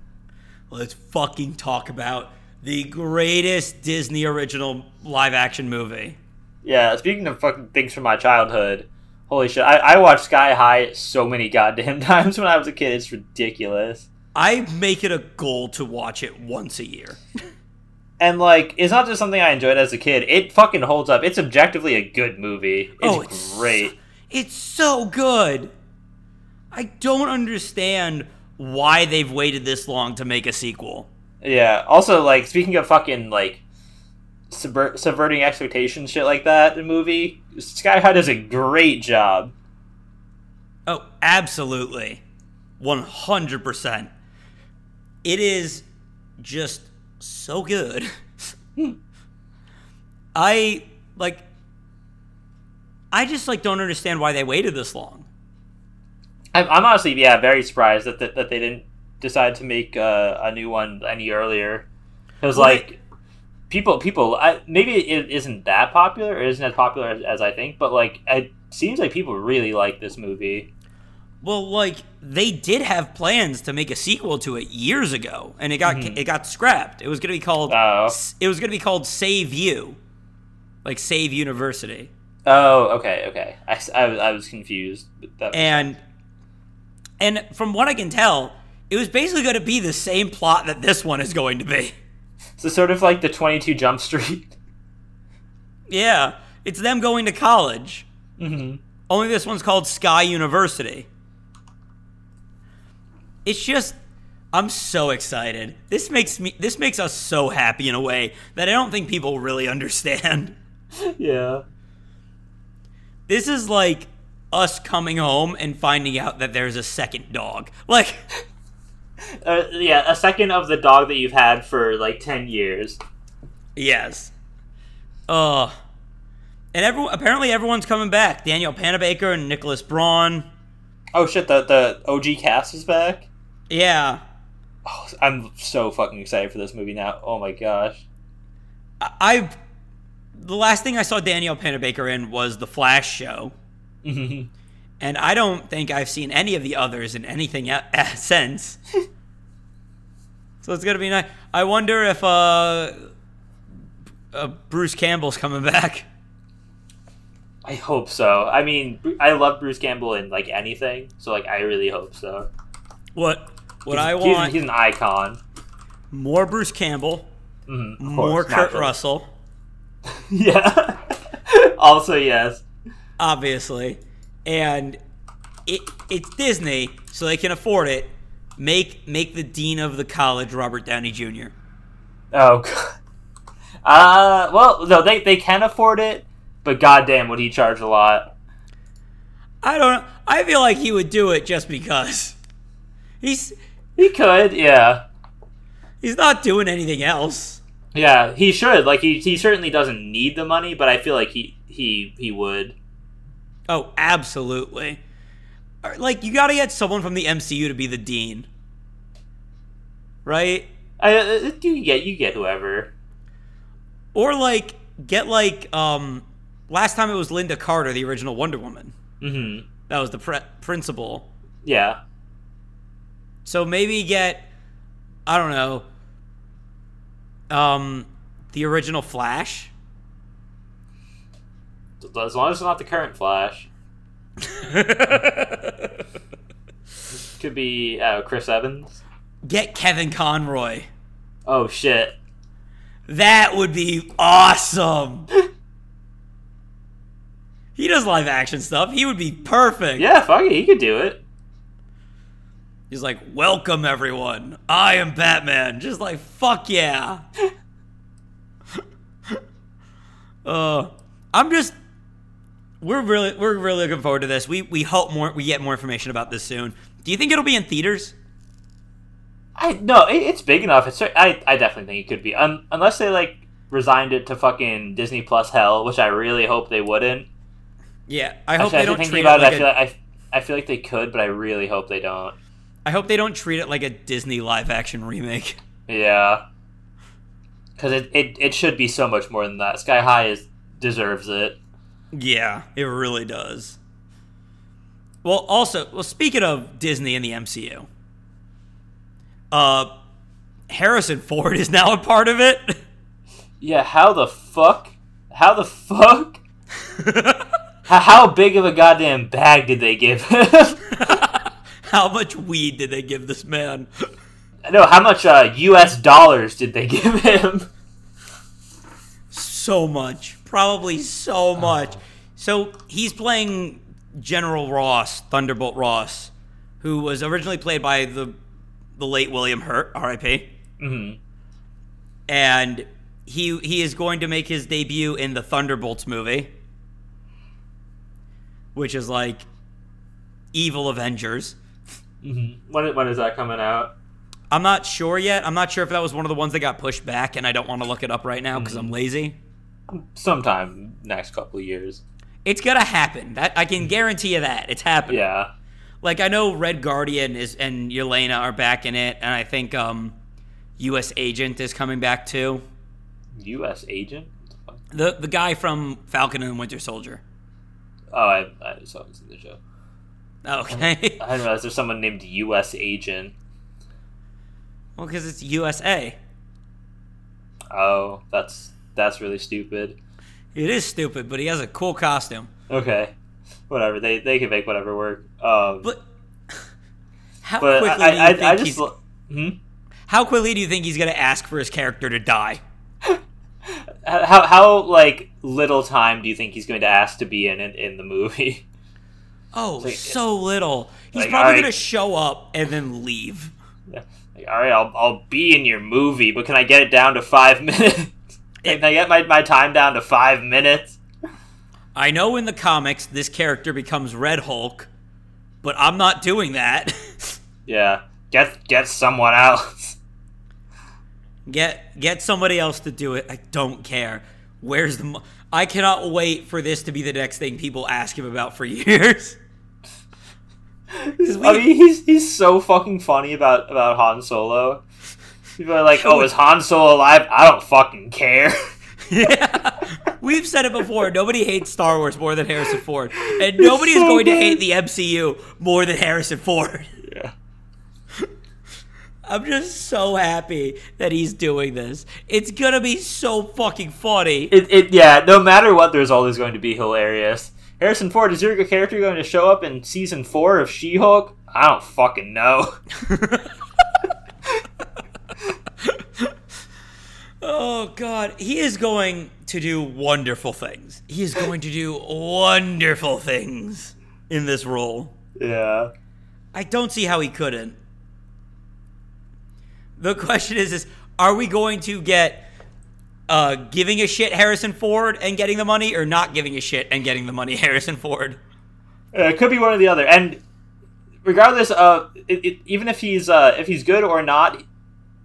Let's fucking talk about the greatest Disney original live action movie. Yeah, speaking of fucking things from my childhood, holy shit, I, I watched Sky High so many goddamn times when I was a kid. It's ridiculous. I make it a goal to watch it once a year. And like, it's not just something I enjoyed as a kid. It fucking holds up. It's objectively a good movie. It's, Oh, it's great. It's so good. I don't understand why they've waited this long to make a sequel. Yeah. Also, like, speaking of fucking like subvert, subverting expectations, shit like that in the movie. Sky High does a great job. Oh, absolutely. 100%. It is just so good. I like I just like don't understand why they waited this long. I'm, I'm honestly, yeah, very surprised that that, that they didn't decide to make uh, a new one any earlier. Because Well, like people, people, I, maybe it isn't that popular, or isn't as popular as, as I think, but like it seems like people really like this movie. Well, like they did have plans to make a sequel to it years ago, and it got Mhm. it got scrapped. It was going to be called Oh. it was going to be called Save You, like Save University, Oh, okay, okay. I, I was- I was confused. and and from what I can tell, it was basically going to be the same plot that this one is going to be. So sort of like the Twenty Two Jump Street. Yeah, it's them going to college. hmm Only this one's called Sky University. It's just I'm so excited. This makes me this makes us so happy in a way that I don't think people really understand. Yeah. This is like us coming home and finding out that there's a second dog. Like Uh, yeah, a second of the dog that you've had for like ten years. yes. Uh and everyone apparently everyone's coming back. Danielle Panabaker and Nicholas Braun. Oh shit! The the OG cast is back. Yeah. Oh, I'm so fucking excited for this movie now. Oh my gosh. I I've the last thing I saw Danielle Panabaker in was the Flash show, Mhm. and I don't think I've seen any of the others in anything e- e- since. so it's gonna be nice. I wonder if uh, uh, Bruce Campbell's coming back. I hope so. I mean, I love Bruce Campbell in like anything, so like I really hope so. What what He's- I want He's, an icon. more Bruce Campbell, Mhm, more course, Kurt naturally. Russell, Yeah. also, yes. obviously, and it it's Disney, so they can afford it. Make make the dean of the college Robert Downey Jr. Oh. God. Uh, well, no, they they can afford it, but goddamn, would he charge a lot? I don't know. I feel like he would do it just because. He's He could, yeah, he's not doing anything else. yeah. He should. Like, he he certainly doesn't need the money, but I feel like he he he would. Oh, absolutely. Like you got to get someone from the MCU to be the dean. Right? I uh, you get you get whoever. Or like get like um last time it was Lynda Carter, the original Wonder Woman. Mm-hmm. That was the pre- principal. Yeah. So maybe get I don't know um the original Flash. As long as it's not the current Flash, could be uh, Chris Evans. Get Kevin Conroy. Oh shit. That would be awesome. he does live action stuff. He would be perfect. Yeah, fuck it, he could do it. He's like, "Welcome everyone. I am Batman." Just like, "Fuck yeah." uh, I'm just we're really we're really looking forward to this. We we hope more we get more information about this soon. Do you think it'll be in theaters? I no, it, it's big enough. It's I I definitely think it could be. Um, unless they like resigned it to fucking Disney Plus hell, which I really hope they wouldn't. Yeah, I hope Actually, they don't treat it like I a, feel like I, I feel like they could, but I really hope they don't. I hope they don't treat it like a Disney live action remake. Yeah, because it, it it should be so much more than that. Sky High is deserves it. Yeah, it really does. Well, also, well, speaking of Disney and the MCU, uh, Harrison Ford is now a part of it. Yeah, how the fuck? How the fuck? How, how big of a goddamn bag did they give him? How much weed did they give this man? no, how much uh, U.S. dollars did they give him? So much, probably so much. So he's playing General Ross, Thunderbolt Ross, who was originally played by the the late William Hurt, R.I.P. hmm and he he is going to make his debut in the Thunderbolts movie, which is like evil Avengers. Mm-hmm. When when is that coming out? I'm not sure yet. I'm not sure if that was one of the ones that got pushed back, and I don't want to look it up right now because I'm lazy. Sometime next couple of years. It's gonna happen. That I can guarantee you that it's happening. Yeah. Like I know Red Guardian is and Yelena are back in it, and I think um, U.S. Agent is coming back too. U.S. agent. The the guy from Falcon and the Winter Soldier. Oh, I I just haven't seen the show. Okay. I didn't realize there's someone named U.S. agent. well, because it's USA. Oh, that's that's really stupid. It is stupid, but he has a cool costume. Okay, whatever. They they can make whatever work. Um, But how but quickly I do you I, think I just he's, lo- hmm? how quickly do you think he's gonna ask for his character to die? how how like little time do you think he's going to ask to be in in, in the movie? Oh, like- so little. He's like, probably alright. gonna show up and then leave. Like, all right, I'll I'll be in your movie, but can I get it down to five minutes? can I get my, my time down to five minutes? I know in the comics this character becomes Red Hulk, but I'm not doing that. Yeah, get get someone else. get get somebody else to do it. I don't care. Where's the? Mo- I cannot wait for this to be the next thing people ask him about for years. I mean, he's he's so fucking funny about about Han Solo. People are like, "Oh, is Han Solo alive?" I don't fucking care. yeah, we've said it before. Nobody hates Star Wars more than Harrison Ford, and nobody is so going to hate the MCU more than Harrison Ford. yeah. I'm just so happy that he's doing this. It's gonna be so fucking funny. It, it yeah. No matter what, there's always going to be hilarious. Harrison Ford is your character going to show up in season four of She-Hulk? I don't fucking know. Oh god, he is going to do wonderful things. He is going to do wonderful things in this role. Yeah. I don't see how he couldn't. The question is is are we going to get uh, giving a shit Harrison Ford and getting the money or not giving a shit and getting the money Harrison Ford? Uh, it could be one or the other. And regardless of it, it, even if he's uh, if he's good or not,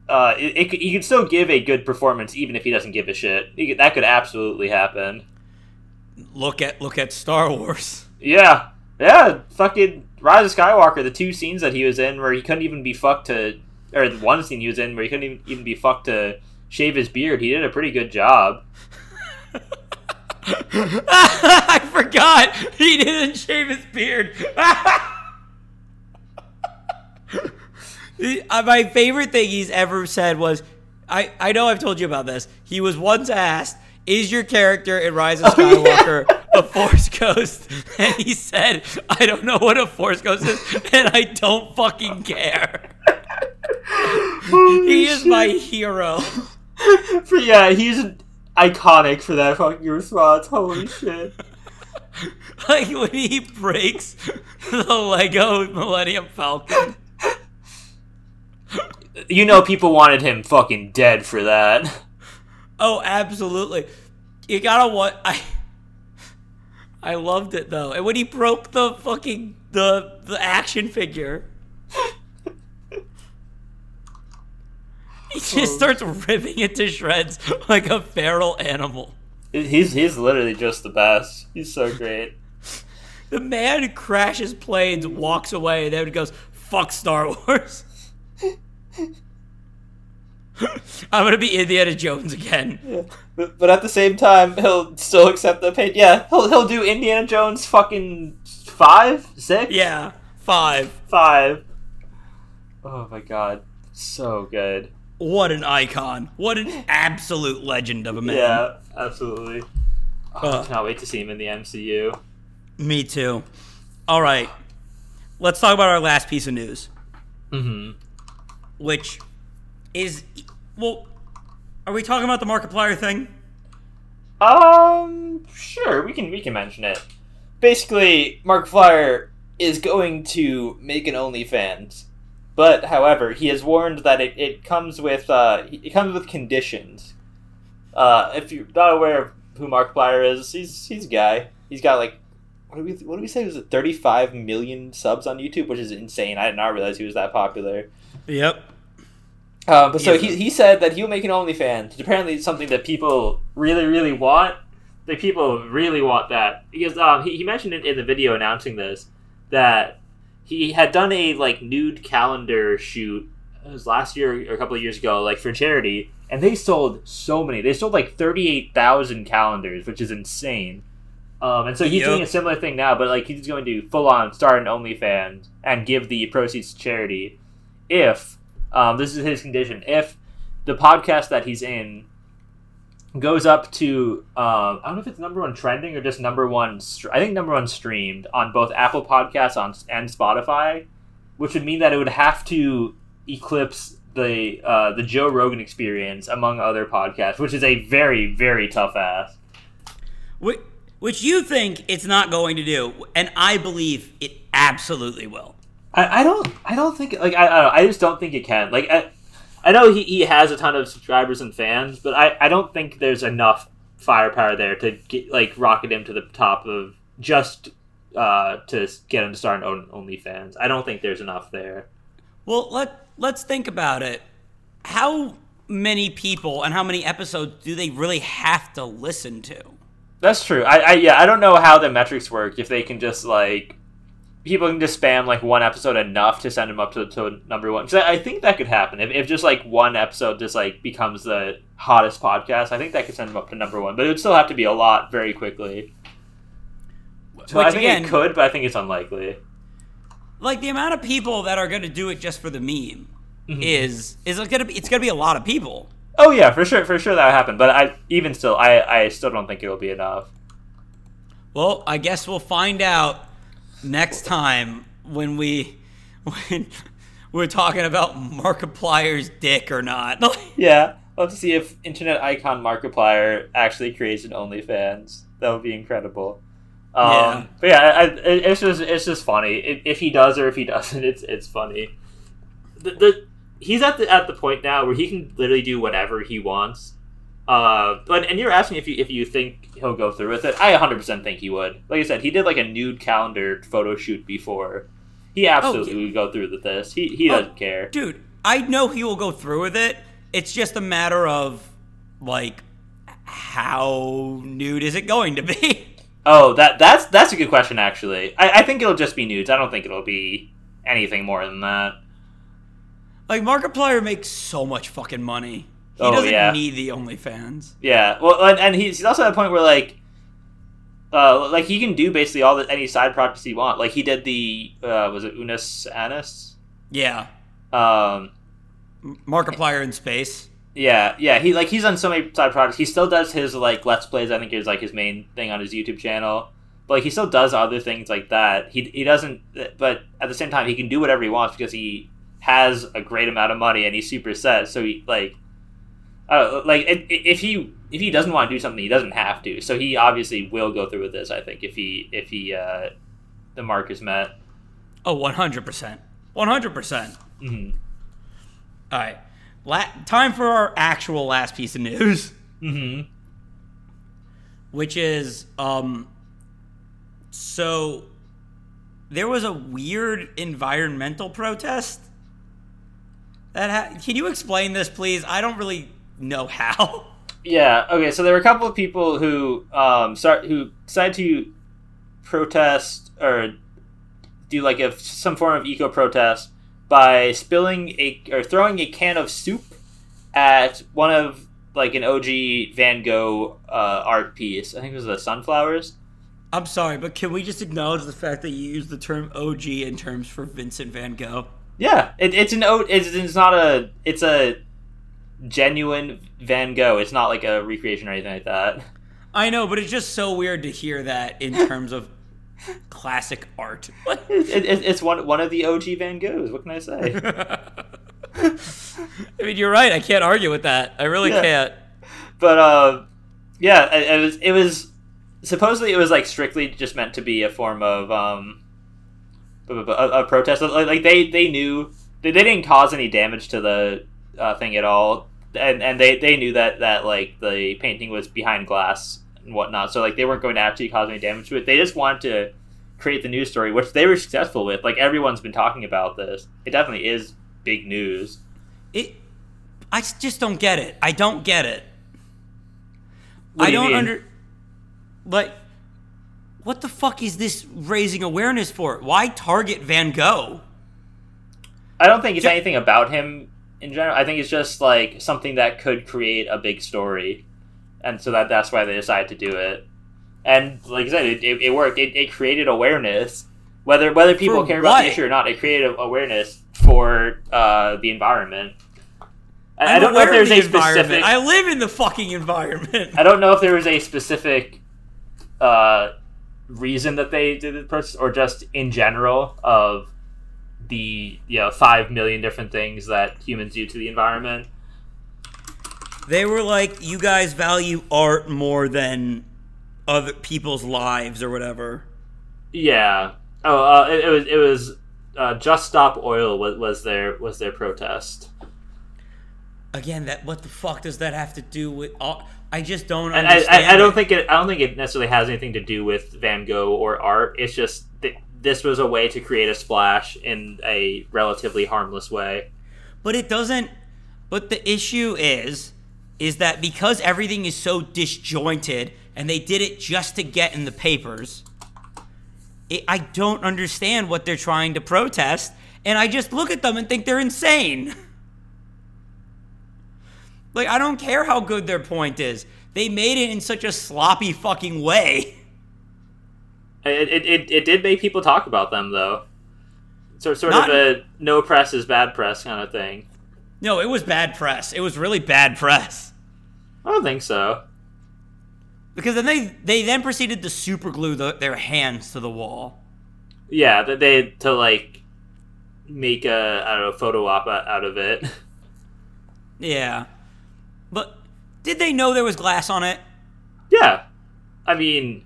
uh, it, it, could- he can still give a good performance even if he doesn't give a shit. He that could absolutely happen. Look at look at Star Wars. Yeah, yeah. Fucking Rise of Skywalker. The two scenes that he was in where he couldn't even be fucked to, or the one scene he was in where he couldn't even, even be fucked to shave his beard. He did a pretty good job. I forgot he didn't shave his beard. The- uh, Uh, my favorite thing he's ever said was, I, I know I've told you about this. He was once asked, Is your character in Rise of Oh, yeah. Skywalker a Force Ghost? And he said, I don't know what a Force Ghost is, and I don't fucking care. He is my hero. For, yeah, he's iconic for that fucking response. Holy shit. Like when he breaks the Lego Millennium Falcon. You know, people wanted him fucking dead for that. Oh, absolutely. You gotta what I I loved it though. And when he broke the fucking the the action figure. He just oh. starts ripping it to shreds like a feral animal. He's he's literally just the best. He's so great. The man crashes planes, walks away, and then goes, fuck Star Wars. I'm gonna be Indiana Jones again. But, but at the same time, he'll still accept the pay. Yeah, he'll he'll do Indiana Jones fucking five, six, Yeah, five. five. Oh my god, so good. What an icon. What an absolute legend of a man. Yeah, absolutely. Oh, Uh. I cannot wait to see him in the MCU. Me too. All right. Let's talk about our last piece of news, Mm-hmm. Which is well, are we talking about the Markiplier thing? Um, sure, we can we can mention it. Basically, Markiplier is going to make an OnlyFans, but however, he has warned that it, it comes with uh it comes with conditions. Uh, if you're not aware of who Markiplier is, he's he's a guy. He's got like what do we what do we say was it 35 million subs on YouTube, which is insane. I did not realize he was that popular. Yep. Uh, but so Yeah. he, he said that he'll make an OnlyFans. Apparently it's something that people really really want. Like people really want that because um, he, he mentioned it in the video announcing this that he had done a like nude calendar shoot. It was last year or a couple of years ago, like for charity, and they sold so many. They sold like thirty eight thousand calendars, which is insane. Um, and so he's Yep. doing a similar thing now, but like he's going to full on start an OnlyFans and give the proceeds to charity if um, this is his condition if the podcast that he's in goes up to um, I don't know if it's number one trending or just number one. I think number one streamed on both Apple Podcasts on and Spotify, which would mean that it would have to eclipse the uh, the Joe Rogan Experience among other podcasts, which is a very very tough ask. Which, which you think it's not going to do, and I believe it absolutely will. I, I don't I don't think like I, I don't know, I just don't think it can like I, I know he, he has a ton of subscribers and fans but I, I don't think there's enough firepower there to get like rocket him to the top of just uh, to get him to start an OnlyFans I don't think there's enough there Well, let let's think about it. How many people and how many episodes do they really have to listen to? that's true I, I yeah I don't know how the metrics work if they can just like people can just spam like one episode enough to send them up to, to number one. Because I, I think that could happen. If, if just like one episode just like becomes the hottest podcast i think that could send them up to number one. But it would still have to be a lot very quickly. So Which i think again, it could but i think it's unlikely. Like the amount of people that are going to do it just for the meme Mhm. is is going to be it's going to be a lot of people. oh yeah for sure for sure that would happen. But i even still i i still don't think it'll be enough. Well, I guess we'll find out next time when we when we're talking about Markiplier's dick or not. yeah let's see if internet icon markiplier actually creates an onlyfans that would be incredible um, Yeah. but yeah, I, I, it's just it's just funny if, if he does or if he doesn't. It's it's funny. The, the he's at the at the point now where he can literally do whatever he wants. Uh, but and you're asking if you if you think he'll go through with it. I 100 percent think he would. Like I said, he did like a nude calendar photo shoot before. He absolutely yeah. would go through with this. He he Oh, doesn't care. Dude, I know he will go through with it. It's just a matter of like how nude is it going to be? Oh, that that's that's a good question actually. I, I think it'll just be nudes. I don't think it'll be anything more than that. like Markiplier makes so much fucking money. He Oh, doesn't yeah. need the OnlyFans. Yeah, well, and, and he's, he's also at a point where like, uh, like he can do basically all the any side projects he want. Like he did the uh, was it Unus Annus? Yeah. Um, Markiplier in space. yeah, yeah. He like he's on so many side projects. He still does his like let's plays. I think is like his main thing on his YouTube channel. But like he still does other things like that. He he doesn't. But at the same time, he can do whatever he wants because he has a great amount of money and he's super set. So he like. Uh, like if he if he doesn't want to do something, he doesn't have to. So he obviously will go through with this. I think if he if he uh, the mark is met. Oh, 100%. 100%. hmm All right. La- time for our actual last piece of news, hmm which is um so there was a weird environmental protest that ha- Can you explain this please? I don't really know how. Yeah. Okay. So there were a couple of people who um start who decided to protest or do like a some form of eco protest by spilling a or throwing a can of soup at one of like an OG Van Gogh uh, art piece. I think it was the sunflowers. I'm sorry, but can we just acknowledge the fact that you use the term OG in terms for Vincent van Gogh? Yeah, it, it's an o- it's, it's not a it's a genuine Van Gogh. It's not like a recreation or anything like that. I know, but it's just so weird to hear that in terms of classic art. It, it, it's one one of the OG Van Goghs. What can I say? I mean, you're right. I can't argue with that. I really Yeah. can't. but uh, yeah, it, it was it was supposedly it was like strictly just meant to be a form of um a, a, protest. Like, like they they knew they, they didn't cause any damage to the uh, thing at all. And and they they knew that that like the painting was behind glass and whatnot, so like they weren't going to actually cause any damage to it. They just wanted to create the news story, which they were successful with. Like everyone's been talking about this. It definitely is big news. It. I just don't get it. I don't get it. What I do mean? under. Like, what the fuck is this raising awareness for? Why target Van Gogh? I don't think it's anything about him in general. I think it's just like something that could create a big story, and so that that's why they decided to do it. And like I said, it, it, it worked. It, it created awareness, whether whether people For care about the issue or not. It created awareness for uh, the environment. I, I I'm don't know if there's the a specific. I live in the fucking environment. I don't know if there was a specific uh, reason that they did the process, or just in general of the you know five million different things that humans do to the environment. They were like, "You guys value art more than other people's lives or whatever." Yeah. Oh, uh, it, it was it was uh, just stop oil was, was their was their protest, Again, that what the fuck does that have to do with? All, I just don't and I, understand. I, I don't think it I don't think it necessarily has anything to do with Van Gogh or art. It's just this was a way to create a splash in a relatively harmless way. But it doesn't. But the issue is, is that because everything is so disjointed, and they did it just to get in the papers. It, I don't understand what they're trying to protest, and I just look at them and think they're insane. like I don't care how good their point is. They made it in such a sloppy fucking way. It, it, it, did make people talk about them though. So sort Not- of a no press is bad press kind of thing. No, it was bad press. It was really bad press. I don't think so. Because then they they then proceeded to super glue the, their hands to the wall. Yeah, that they to like make a I don't know photo op out of it. Yeah. But did they know there was glass on it? yeah, I mean,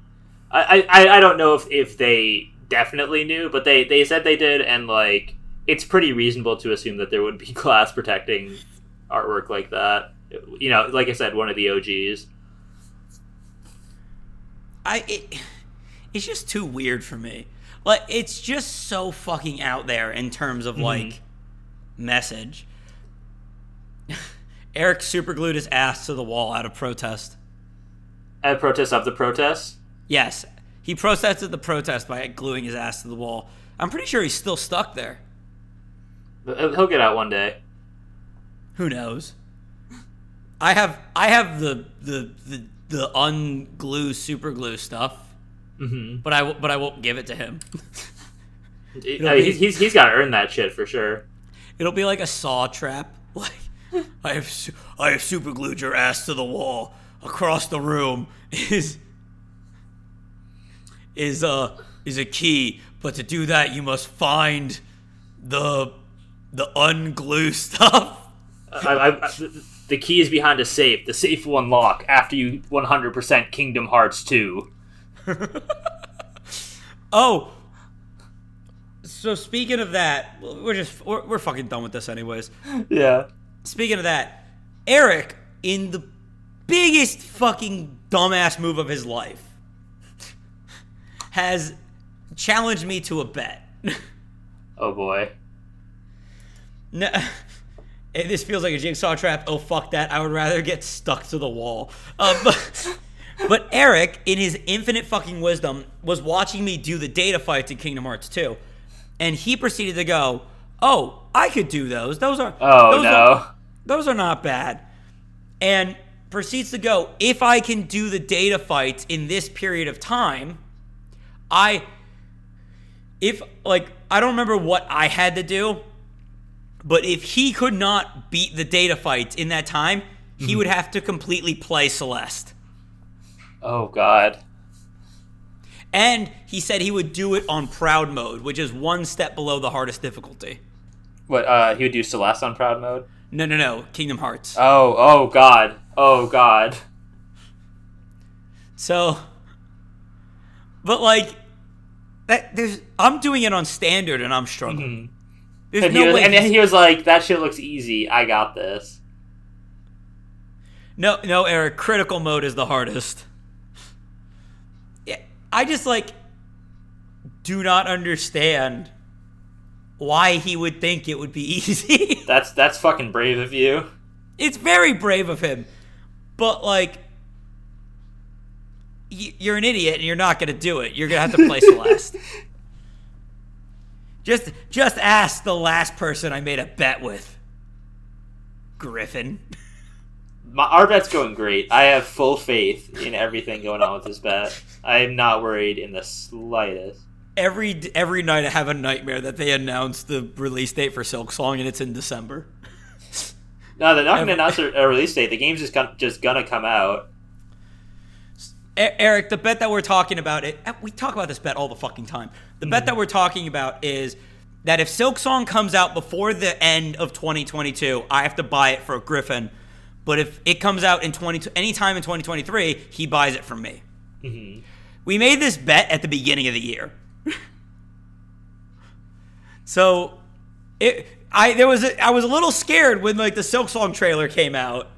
I, I I don't know if if they definitely knew, but they they said they did, and like it's pretty reasonable to assume that there would be glass protecting artwork like that. You know, like I said, one of the OGs. I it, it's just too weird for me. Like it's just so fucking out there in terms of mm-hmm. like message. Eric superglued his ass to the wall out of protest. At protest of the protests. Yes, he protested the protest by gluing his ass to the wall. I'm pretty sure he's still stuck there. He'll get out one day. Who knows? I have I have the the the, the unglue super glue stuff, hmm but I but I won't give it to him. Be- he's he's, he's got to earn that shit for sure. It'll be like a saw trap. Like I have I have super glued your ass to the wall across the room is is uh is a key, but to do that you must find the the unglue stuff. I, I, I, the key is behind a safe. The safe will unlock after you 100% Kingdom Hearts 2. Oh. So speaking of that, we're just we're, we're fucking done with this anyways. Yeah. Speaking of that, Eric in the biggest fucking dumbass move of his life has challenged me to a bet. Oh boy. no, this feels like a jigsaw trap. Oh fuck that! I would rather get stuck to the wall. Um, but, but Eric, in his infinite fucking wisdom, was watching me do the data fights in Kingdom Hearts 2, and he proceeded to go, "Oh, I could do those. Those are Oh those no. Are, those are not bad." And proceeds to go, "If I can do the data fights in this period of time, I." If like I don't remember what I had to do, but if he could not beat the data fights in that time, he would have to completely play Celeste. Oh god. And he said he would do it on proud mode, which is one step below the hardest difficulty. What, uh, he would do Celeste on Proud Mode? No, no, no, Kingdom Hearts. Oh, oh god. Oh god. So, but like, that there's I'm doing it on standard and I'm struggling. Mm-hmm. There's And, no he was, way. and he's- he was like, that shit looks easy. I got this. No, no, Eric. Critical mode is the hardest. Yeah, I just like do not understand why he would think it would be easy. That's that's fucking brave of you. it's very brave of him, but like, you're an idiot and you're not gonna do it. You're gonna have to play Celeste. Just, just ask the last person I made a bet with. Griffin. My, our bet's going great. I have full faith in everything going on with this bet. I am not worried in the slightest. Every every night I have a nightmare that they announce the release date for Silksong and it's in December. No, they're not going to announce a, a release date. The game's just gon- just gonna come out. E- Eric, the bet that we're talking about, it eh, we talk about this bet all the fucking time. The bet that mm. we're talking about is that if Silksong comes out before the end of 2022, I have to buy it for Griffin. But if it comes out in 20 anytime in 2023, he buys it from me. Mm-hmm. We made this bet at the beginning of the year. so it I there was a, I was a little scared when like the Silksong trailer came out.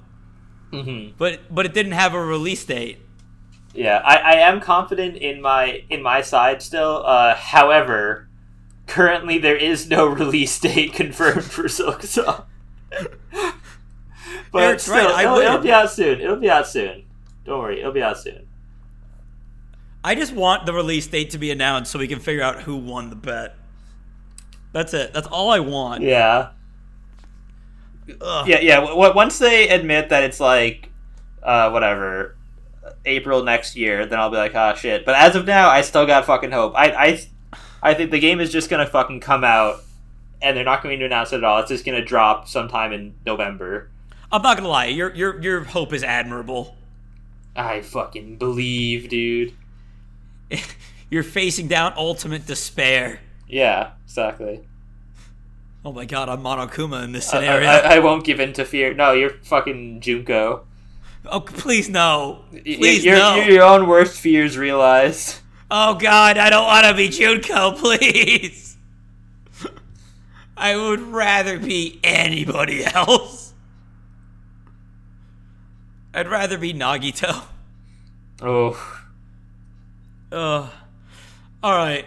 Mm-hmm. But but it didn't have a release date. Yeah, I, I am confident in my in my side still. Uh, however, currently there is no release date confirmed for Silksong. but Eric's still, right, I it'll, it'll be out soon. It'll be out soon. Don't worry, it'll be out soon. I just want the release date to be announced so we can figure out who won the bet. That's it. That's all I want. Yeah, Ugh. yeah, yeah. Once they admit that it's like, uh, whatever, April next year, then I'll be like, ah, shit. But as of now, I still got fucking hope. I, I, I think the game is just gonna fucking come out, and they're not going to announce it at all. It's just gonna drop sometime in November. I'm not gonna lie. Your your your hope is admirable. I fucking believe, dude. You're facing down ultimate despair. Yeah, exactly. Oh my god, I'm Monokuma in this I, scenario. I, I won't give in to fear. No, you're fucking Junko. Oh, please no. Please your, no. your, your own worst fears realized. Oh god, I don't want to be Junko, please. I would rather be anybody else. I'd rather be Nagito. Oh, Ugh. All right,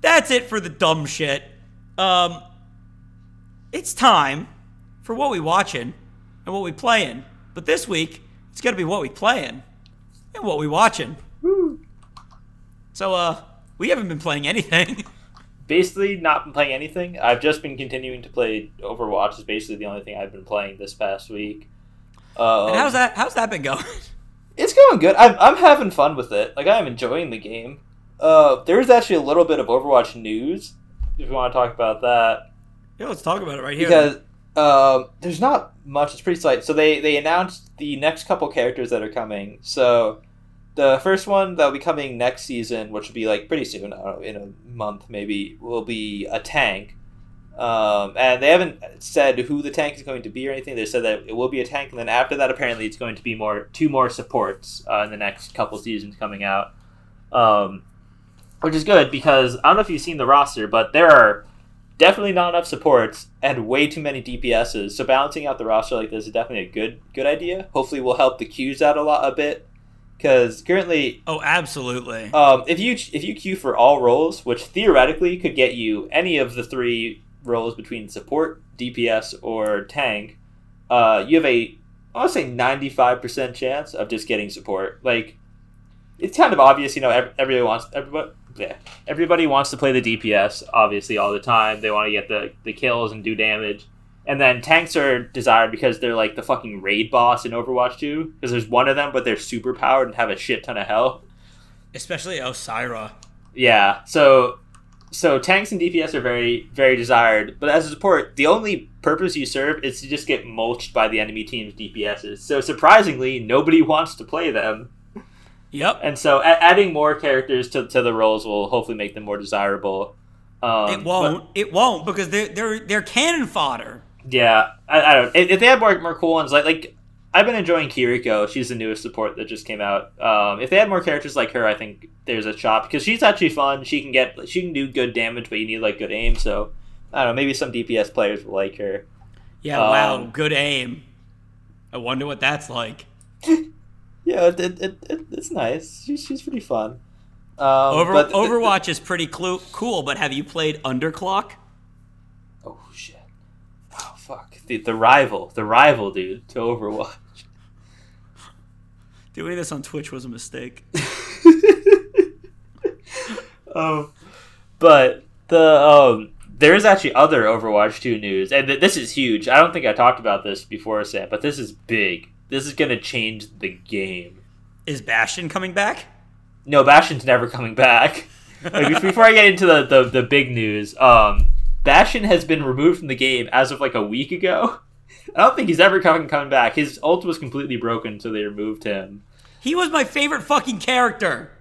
that's it for the dumb shit. Um, it's time for what we watching and what we playing. But this week, it's got to be what we playing and what we watching. So, uh, we haven't been playing anything. basically not been playing anything. I've just been continuing to play Overwatch. Is basically the only thing I've been playing this past week. Um, and how's that? How's that been going? It's going good. I'm, I'm having fun with it. Like I'm enjoying the game. Uh, there's actually a little bit of Overwatch news if you want to talk about that yeah, let's talk about it right here. because um, there's not much. It's pretty slight. So they they announced the next couple characters that are coming. So the first one that'll be coming next season, which will be like pretty soon, know, in a month maybe, will be a tank. Um, and they haven't said who the tank is going to be or anything. They said that it will be a tank, and then after that, apparently, it's going to be more two more supports uh, in the next couple seasons coming out. Um, which is good because I don't know if you've seen the roster, but there are definitely not enough supports and way too many DPSs. So balancing out the roster like this is definitely a good good idea. Hopefully, will help the queues out a lot a bit because currently oh, absolutely. um, if you if you queue for all roles, which theoretically could get you any of the three roles between support, DPS, or tank, uh, you have a I want to say ninety five percent chance of just getting support. Like it's kind of obvious, you know. ev- Everybody wants everybody. Yeah, everybody wants to play the DPS obviously all the time. They want to get the the kills and do damage. And then tanks are desired because they're like the fucking raid boss in Overwatch 2. Because there's one of them, but they're super powered and have a shit ton of health. Especially Orisa. Yeah, so so tanks and DPS are very very desired, but as a support, the only purpose you serve is to just get mulched by the enemy team's DPSs. So surprisingly, nobody wants to play them, Yep. and so a- adding more characters to, to the roles will hopefully make them more desirable. Um, it won't. it won't because they're they're they're cannon fodder. yeah, I, I don't. If if they had more more cool ones, like like I've been enjoying Kiriko. She's the newest support that just came out. Um, if they had more characters like her, I think there's a shot because she's actually fun. She can get she can do good damage, but you need like good aim. So I don't know. Maybe some DPS players will like her. Yeah. wow. Um, Good aim. I wonder what that's like. yeah, it, it, it, it- it's nice. She's she's pretty fun. Um, Over, but Overwatch is pretty clu- cool, but have you played Underclock? oh shit! Oh fuck! The, the rival, the rival, dude, to Overwatch. Doing this on Twitch was a mistake. um, but the um, there is actually other Overwatch 2 news, and th- this is huge. I don't think I talked about this before, Sam, but this is big. This is gonna change the game. Is Bastion coming back? No, Bastion's never coming back. Like, before I get into the, the, the big news, um, Bastion has been removed from the game as of like a week ago. I don't think he's ever coming coming back. His ult was completely broken, so they removed him. He was my favorite fucking character.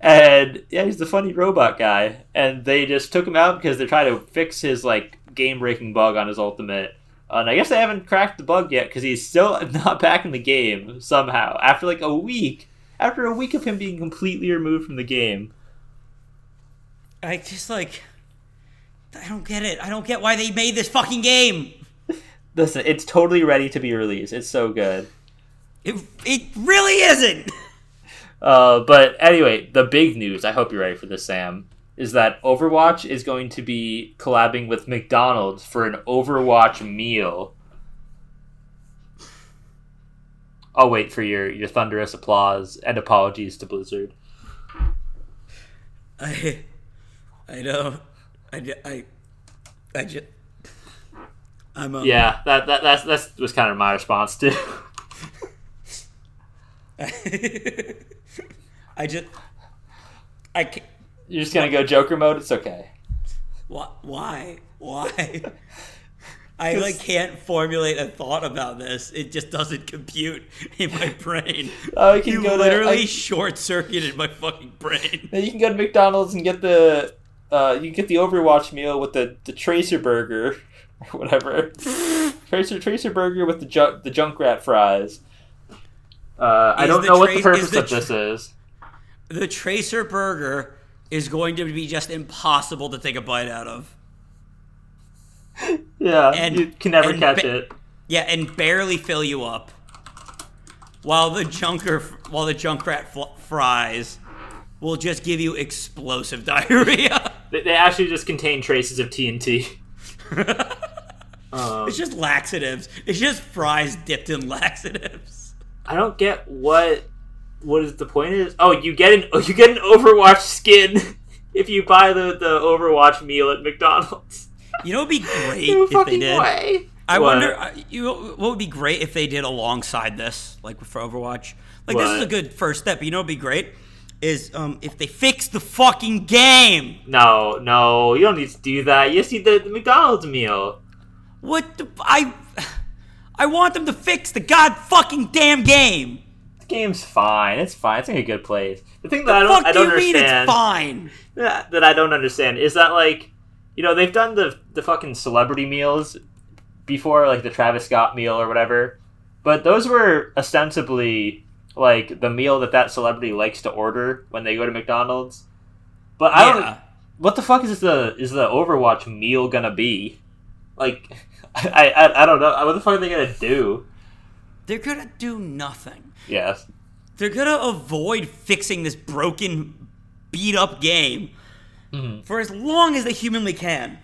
And yeah, he's the funny robot guy. And they just took him out because they're trying to fix his like game breaking bug on his ultimate. And I guess they haven't cracked the bug yet because he's still not back in the game somehow. After like a week, after a week of him being completely removed from the game. I just like. I don't get it. I don't get why they made this fucking game. Listen, it's totally ready to be released. It's so good. It, it really isn't. Uh, but anyway, the big news, I hope you're ready for this, Sam, is that Overwatch is going to be collabing with McDonald's for an Overwatch meal. I'll wait for your, your thunderous applause and apologies to Blizzard. I. I don't. I. I. I just. I'm. Um, Yeah, that, that that's that's was kind of my response too. I just. I can't. You're just gonna go Joker mode. It's okay. Why? Why? Why? I like can't formulate a thought about this. It just doesn't compute in my brain. Oh, you can You go literally to. short circuited my fucking brain. You can go to McDonald's and get the uh, you can get the Overwatch meal with the, the Tracer burger or whatever. Tracer Tracer burger with the ju- the Junkrat fries. Uh, I don't the know what the purpose is the of this is. The Tracer burger is going to be just impossible to take a bite out of. Yeah, And- you can never catch ba- it. Yeah, and barely fill you up. While the junker, while the Junkrat fl- fries will just give you explosive diarrhea. They, they actually just contain traces of TNT. Um, It's just laxatives. It's just fries dipped in laxatives. I don't get what what is the point is. Oh, you get an you get an Overwatch skin if you buy the the Overwatch meal at McDonald's. You know, it'd be great No if they did. way. I What? wonder, you what would be great if they did alongside this, like for Overwatch. Like this is a good first step. But you know, what'd be great is um, if they fix the fucking game. No, no, you don't need to do that. You just need the, the McDonald's meal. What the, I, I want them to fix the god fucking damn game. The game's fine. It's fine. It's in a good place. The thing that I don't, Fuck I do don't mean understand it's fine? that that I don't understand is that like, you know, they've done the the fucking celebrity meals before, like the Travis Scott meal or whatever, but those were ostensibly like the meal that that celebrity likes to order when they go to McDonald's. But I don't. What the fuck is the is the Overwatch meal gonna be? Like, I I, I don't know. What the fuck are they gonna do? They're gonna do nothing. Yes. They're gonna avoid fixing this broken, beat up game Mhm. for as long as they humanly can.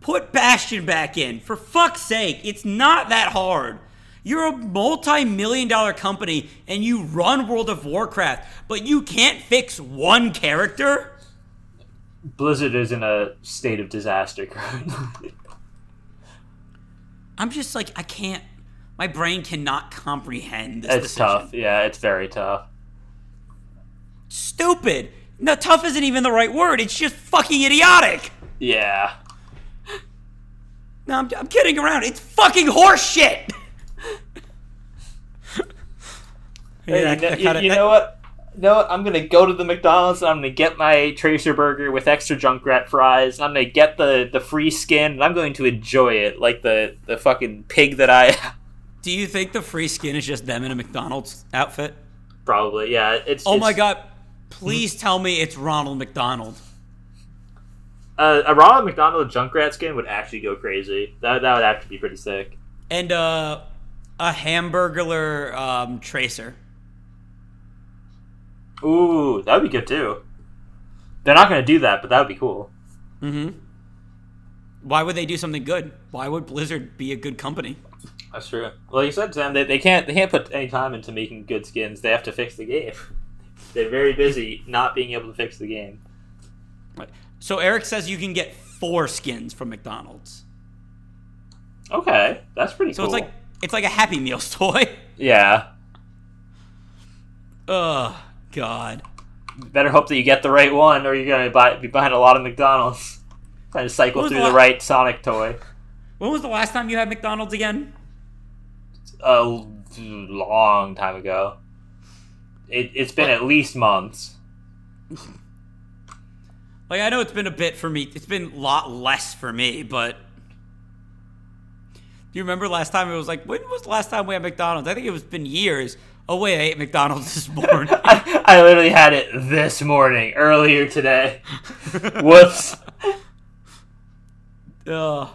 Put Bastion back in. For fuck's sake, it's not that hard. You're a multi million dollar company and you run World of Warcraft, but you can't fix one character? Blizzard is in a state of disaster currently. I'm just like, I can't. My brain cannot comprehend this it's decision. tough. Yeah, it's very tough. Stupid. No, tough isn't even the right word. It's just fucking idiotic. Yeah. No, I'm, I'm kidding around. It's fucking horse shit. Hey, you, know, you- you know what? You know what? I'm gonna go to the McDonald's and I'm gonna get my Tracer burger with extra Junkrat fries. And I'm gonna get the, the free skin and I'm going to enjoy it like the, the fucking pig that I am. Do you think the free skin is just them in a McDonald's outfit? Probably, yeah. It's Oh my god. Please tell me it's Ronald McDonald. Uh, a Ronald McDonald Junkrat skin would actually go crazy. That that would actually be pretty sick. And uh A Hamburglar um, tracer. Ooh, that would be good too. They're not going to do that, but that would be cool. Mm-hmm. Why would they do something good? Why would Blizzard be a good company? That's true. Well, you said Sam, they, they can't they can't put any time into making good skins. They have to fix the game. They're very busy not being able to fix the game. Right. So Eric says you can get four skins from McDonald's. Okay, that's pretty So cool. it's like it's like a Happy Meals toy. yeah. Oh God. Better hope that you get the right one, or you're gonna buy, be buying a lot of McDonald's. Trying to cycle through the the right Sonic toy. When was the last time you had McDonald's again? A long time ago. It, it's been at least months. Like I know it's been a bit for me. It's been a lot less for me, but do you remember last time it was like when was the last time we had McDonald's? I think it was been years. Oh wait, I ate McDonald's this morning. I, I literally had it this morning, earlier today. Whoops. Ugh.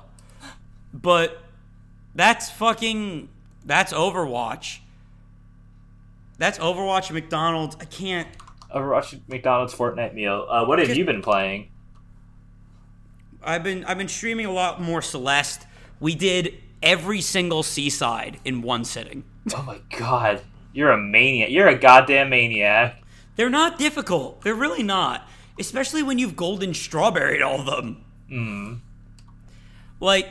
But that's fucking that's Overwatch. That's Overwatch McDonald's. I can't A Russian McDonald's Fortnite meal. Uh, what have you been playing? I've been I've been streaming a lot more Celeste. We did every single C-side in one sitting. Oh my god. You're a maniac. You're a goddamn maniac. They're not difficult. They're really not. Especially when you've golden strawberried all of them. Mm. Like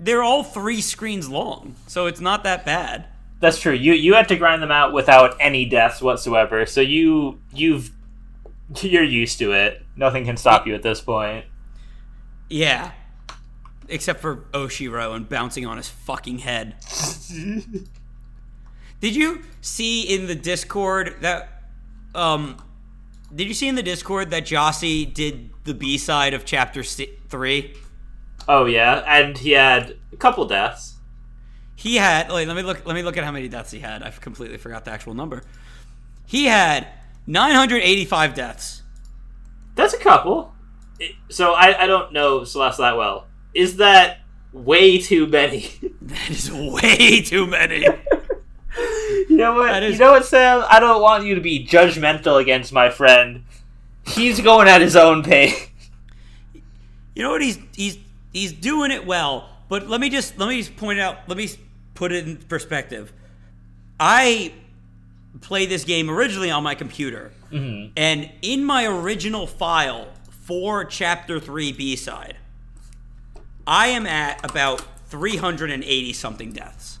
they're all three screens long, so it's not that bad. That's true. You you had to grind them out without any deaths whatsoever. So you you've you're used to it. Nothing can stop you at this point. Yeah. Except for Oshiro and bouncing on his fucking head. Did you see in the Discord that um did you see in the Discord that Jossie did the B-side of chapter 3? Oh yeah, and he had a couple deaths. He had like let me look let me look at how many deaths he had. I've completely forgot the actual number. He had 985 deaths. That's a couple. So I, I don't know Celeste that well. Is that way too many? That is way too many. you know what? You know what, Sam? I don't want you to be judgmental against my friend. He's going at his own pace. You know what? He's he's he's doing it well. But let me just let me just point out. Let me put it in perspective. I play this game originally on my computer, Mhm. and in my original file for Chapter Three B side, I am at about 380 something deaths.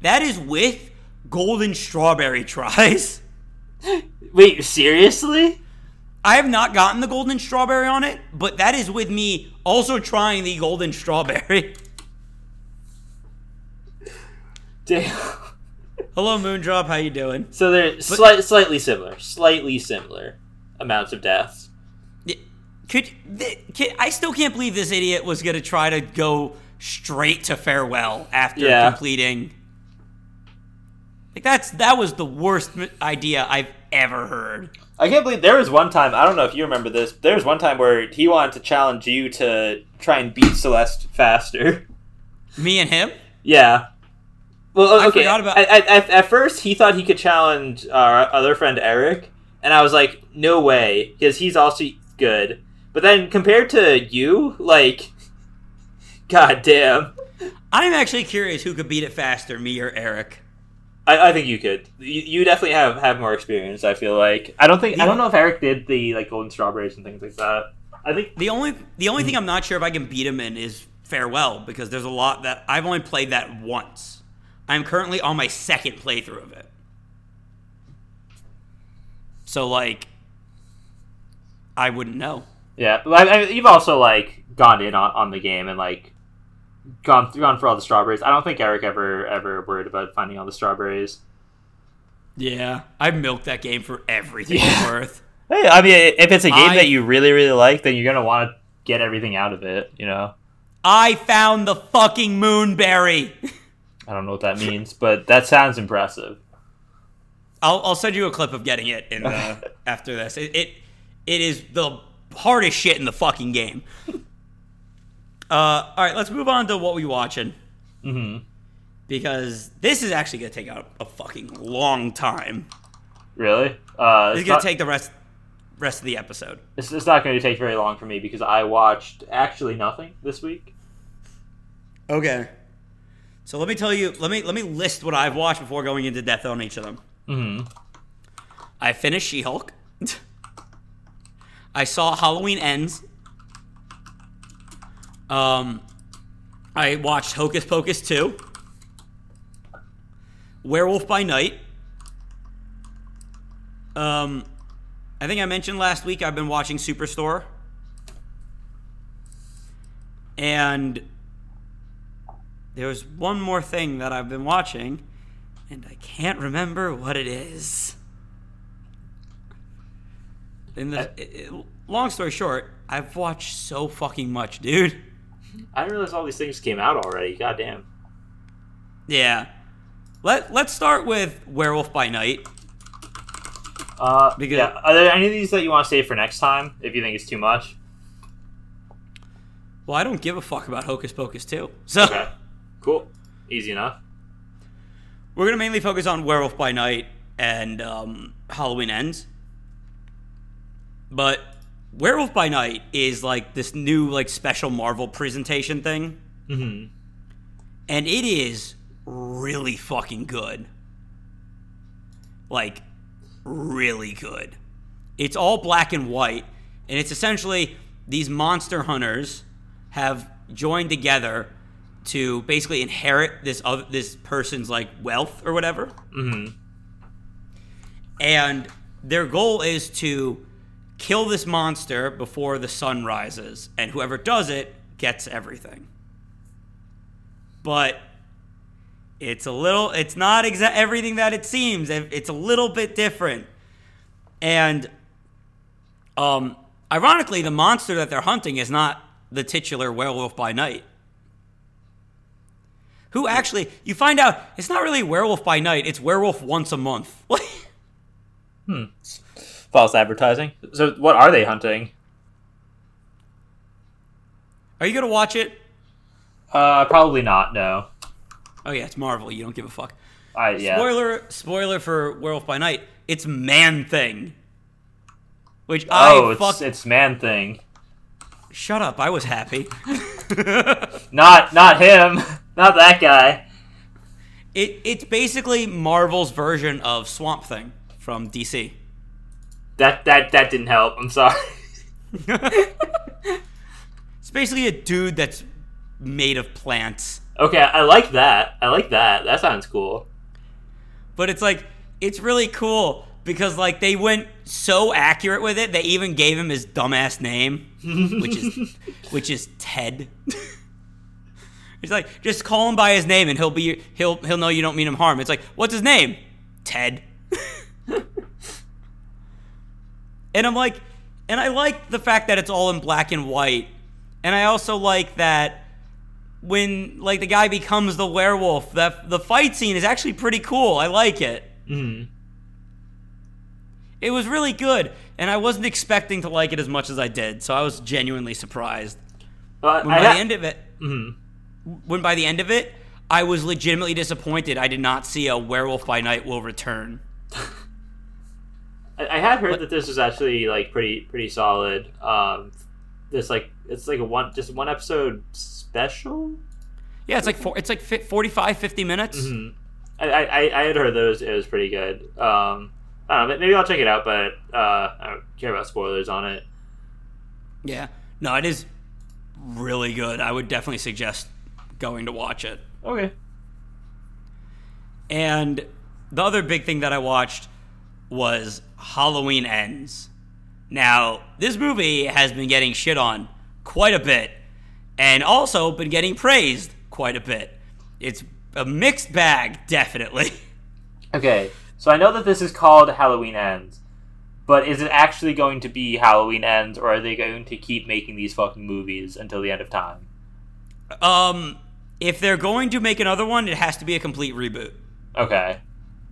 That is with golden strawberry tries. Wait, seriously? I have not gotten the golden strawberry on it, but that is with me also trying the golden strawberry. Damn. Hello, Moondrop. How you doing? So they're slight, slightly similar, slightly similar amounts of deaths. Could, th- can, I still can't believe this idiot was gonna try to go straight to farewell after Yeah. completing. Like that's that was the worst idea I've ever heard. I can't believe there was one time. I don't know if you remember this. There was one time where he wanted to challenge you to try and beat Celeste faster. Me and him. Yeah. Well, I okay. forgot about- At, at, at, at first, he thought he could challenge our other friend Eric, and I was like, no way, because he's also good. But then compared to you, like, god damn, I'm actually curious who could beat it faster, me or Eric. I, I think you could. You, you definitely have, have more experience. I feel like I don't think I don't know if Eric did the like golden strawberries and things like that. I think The only the only thing I'm not sure if I can beat him in is farewell because there's a lot that I've only played that once. I'm currently on my second playthrough of it. So like I wouldn't know. Yeah, I, I, you've also like gone in on, on the game and like gone gone for all the strawberries. I don't think Eric ever ever worried about finding all the strawberries. Yeah, I've milked that game for everything Yeah. it's worth. Hey, I mean, if it's a game I- that you really really like, then you're gonna want to get everything out of it. You know, I found the fucking moonberry. I don't know what that means, but that sounds impressive. I'll, I'll send you a clip of getting it in the, after this. It, it it is the hardest shit in the fucking game. Uh, all right, let's move on to what we watching. Mm-hmm. because this is actually gonna take a, a fucking long time. Really? Uh, It's it's, gonna not, take the rest rest of the episode. it's, it's not going to take very long for me because I watched actually nothing this week. Okay. So let me tell you. Let me let me list what I've watched before going into depth on each of them. Mm-hmm. I finished She Hulk. I saw Halloween Ends. Um, I watched Hocus Pocus 2. Werewolf by Night. Um, I think I mentioned last week I've been watching Superstore. And there was one more thing that I've been watching, and I can't remember what it is. In the Uh, it- it- long story short, I've watched so fucking much, dude. I didn't realize all these things came out already. Goddamn. Yeah. Let Let's start with Werewolf by Night. Uh, Because- yeah. Are there any of these that you want to save for next time if you think it's too much? Well, I don't give a fuck about Hocus Pocus 2. So Okay. Cool. Easy enough. we're gonna mainly focus on Werewolf by Night and um, Halloween Ends. But Werewolf by Night is like this new like special Marvel presentation thing. Mm-hmm. and it is really fucking good. Like, really good. It's all black and white, and it's essentially these monster hunters have joined together to basically inherit this other this person's like wealth or whatever. Mm-hmm. And their goal is to kill this monster before the sun rises, and whoever does it gets everything. But it's a little it's not exa- everything that it seems. It's a little bit different. And um ironically the monster that they're hunting is not the titular werewolf by night. Who actually you find out it's not really werewolf by night, it's werewolf once a month. False advertising. So, what are they hunting? Are you gonna watch it? Uh, probably not. No. Oh yeah, it's Marvel. You don't give a fuck. I yeah. Spoiler, spoiler for Werewolf by Night. It's Man Thing. Which oh, I it's fuck. it's man thing. Shut up! I was happy. Not not him. Not that guy. it it's basically Marvel's version of Swamp Thing from DC. That that that didn't help. I'm sorry. It's basically a dude that's made of plants, okay, I like that. I like that. That sounds cool. but it's like it's really cool because like they went so accurate with it. They even gave him his dumbass name, which is which is Ted. He's like, just call him by his name, and he'll be he'll he'll know you don't mean him harm. It's like, what's his name? Ted. And I'm like, and I like the fact that it's all in black and white, and I also like that when like the guy becomes the werewolf, that the fight scene is actually pretty cool. I like it. hmm It was really good, and I wasn't expecting to like it as much as I did, so I was genuinely surprised. But When I by ha- the end of it, Mhm. when by the end of it, I was legitimately disappointed. I did not see a Werewolf by Night will return. I, had heard that this was actually like pretty pretty solid. Um, this like it's like a one just one episode special. Yeah, it's like four, it's like fi- 45, 50 minutes. hmm I, I I had heard those. It was pretty good. Um, I don't know. Maybe I'll check it out, but uh, I don't care about spoilers on it. Yeah, no, it is really good. I would definitely suggest going to watch it. Okay. And the other big thing that I watched was Halloween Ends. Now, this movie has been getting shit on quite a bit and also been getting praised quite a bit. It's a mixed bag, definitely. Okay. So I know that this is called Halloween Ends, but is it actually going to be Halloween Ends, or are they going to keep making these fucking movies until the end of time? Um, if they're going to make another one, it has to be a complete reboot. Okay.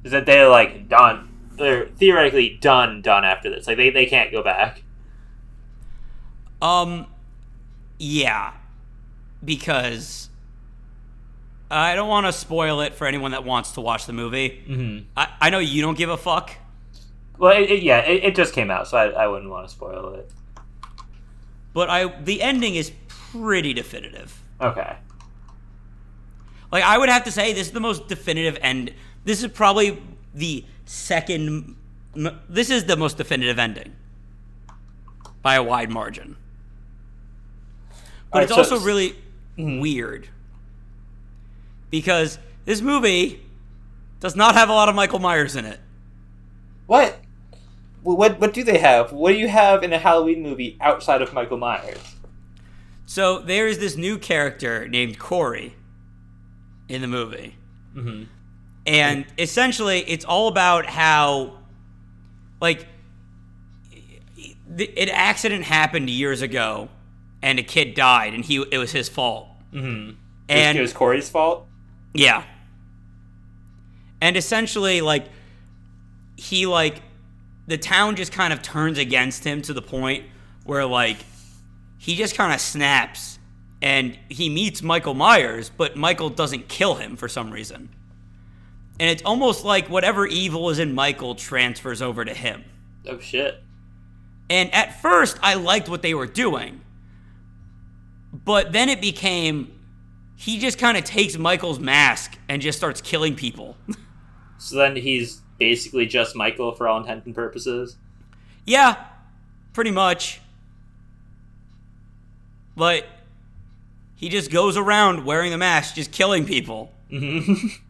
Is that they're like done? They're theoretically done, done after this. Like they, they can't go back. Um, yeah, because I don't want to spoil it for anyone that wants to watch the movie. Mm-hmm. I, I know you don't give a fuck. Well, it, it, yeah, it, it just came out, so I, I wouldn't want to spoil it. But I the ending is pretty definitive. Okay. Like I would have to say this is the most definitive end. This is probably the second m- this is the most definitive ending by a wide margin. But Alright, it's so- also really weird because this movie does not have a lot of Michael Myers in it. What? What what do they have? What do you have in a Halloween movie outside of Michael Myers? So there is this new character named Corey in the movie. Mm-hmm. And essentially, it's all about how, like, an accident happened years ago, and a kid died, and he it was his fault. Mm-hmm. And it was Corey's fault. yeah, and essentially, like, he like the town just kind of turns against him to the point where like he just kind of snaps, and he meets Michael Myers, but Michael doesn't kill him for some reason. And it's almost like whatever evil is in Michael transfers over to him. Oh shit. And at first, I liked what they were doing. But then it became he just kind of takes Michael's mask and just starts killing people. So then he's basically just Michael for all intent and purposes. yeah, pretty much. But he just goes around wearing the mask, just killing people. Mm-hmm.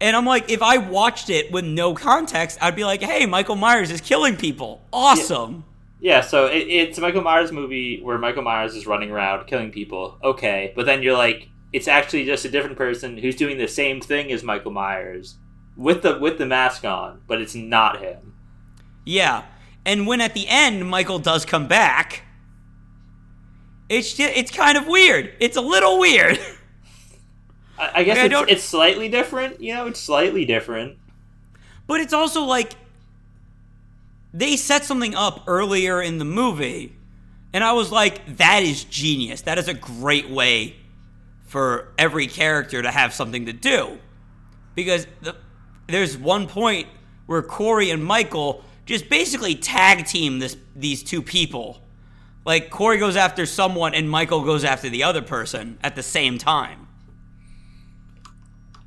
And I'm like, if I watched it with no context, I'd be like, hey, Michael Myers is killing people. Awesome. yeah, so it, it's a Michael Myers movie where Michael Myers is running around killing people. Okay, but then you're like, it's actually just a different person who's doing the same thing as Michael Myers with the with the mask on, but it's not him. Yeah. And when at the end Michael does come back, it's just, it's kind of weird. It's a little weird. I, I guess I it's, don't- it's slightly different. You know, it's slightly different. but it's also like they set something up earlier in the movie and I was like that is genius. That is a great way for every character to have something to do. Because the, there's one point where Corey and Michael just basically tag team this these two people. Like Corey goes after someone and Michael goes after the other person at the same time.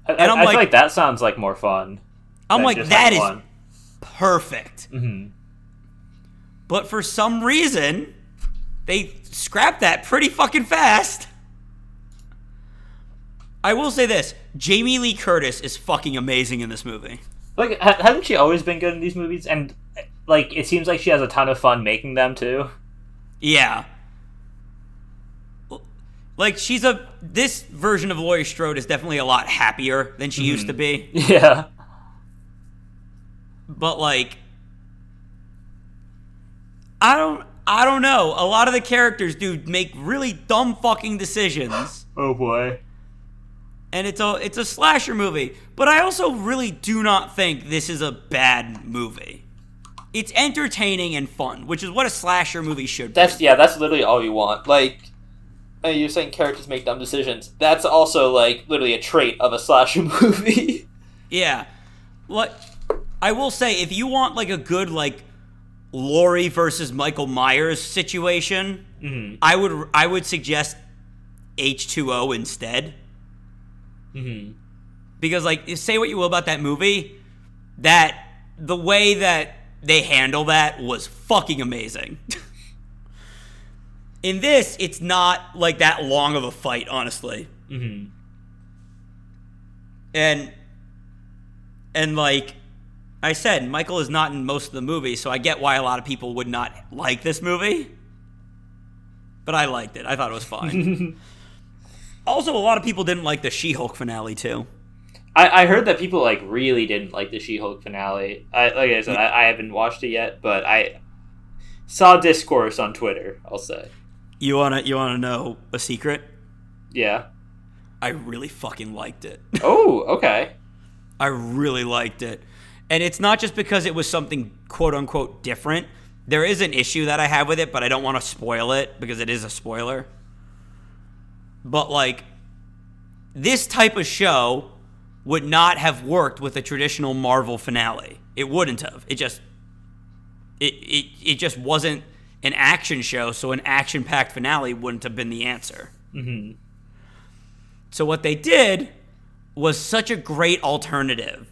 I, And I'm I like- feel like that sounds like more fun. I'm like that is perfect. Mhm. But for some reason, they scrapped that pretty fucking fast. I will say this Jamie Lee Curtis is fucking amazing in this movie. Like, ha- hasn't she always been good in these movies? And like, it seems like she has a ton of fun making them too. Yeah. Like, she's a. This version of Laurie Strode is definitely a lot happier than she used to mm-hmm. be. Yeah. But, like. I don't. I don't know. A lot of the characters do make really dumb fucking decisions. Oh boy. and it's a it's a slasher movie. But I also really do not think this is a bad movie. It's entertaining and fun, which is what a slasher movie should be. That's yeah. That's literally all you want. Like, uh, you're saying characters make dumb decisions. That's also like literally a trait of a slasher movie. Yeah. What I will say, if you want like a good like Laurie versus Michael Myers situation, mm-hmm. I would I would suggest H two O instead. Mm-hmm. because like say what you will about that movie that the way that they handle that was fucking amazing in this it's not like that long of a fight honestly Mm-hmm. and and like i said michael is not in most of the movie so i get why a lot of people would not like this movie but i liked it i thought it was fine also a lot of people didn't like the she-hulk finale too I, I heard that people like really didn't like the She-Hulk finale. I, like I said, I, I haven't watched it yet, but I saw discourse on Twitter. I'll say, You wanna you wanna know a secret? yeah. I really fucking liked it. Oh, okay. I really liked it. And it's not just because it was something quote unquote different. There is an issue that I have with it, but I don't want to spoil it because it is a spoiler. But like this type of show would not have worked with a traditional Marvel finale. It wouldn't have. It just it it, it just wasn't an action show, so an action-packed finale wouldn't have been the answer. Mm-hmm. So what they did was such a great alternative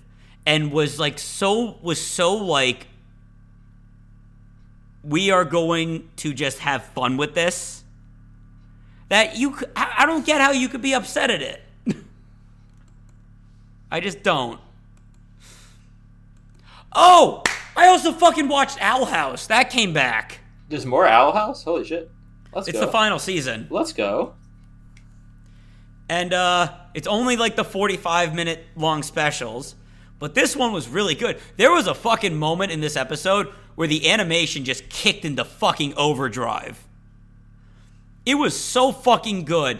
and was like so was so like we are going to just have fun with this that you I don't get how you could be upset at it. I just don't. Oh, I also fucking watched Owl House. That came back. There's more Owl House. Holy shit! Let's It's go. the final season. Let's go. and uh, it's only like the 45 minute long specials but this one was really good there was a fucking moment in this episode where the animation just kicked into fucking overdrive it was so fucking good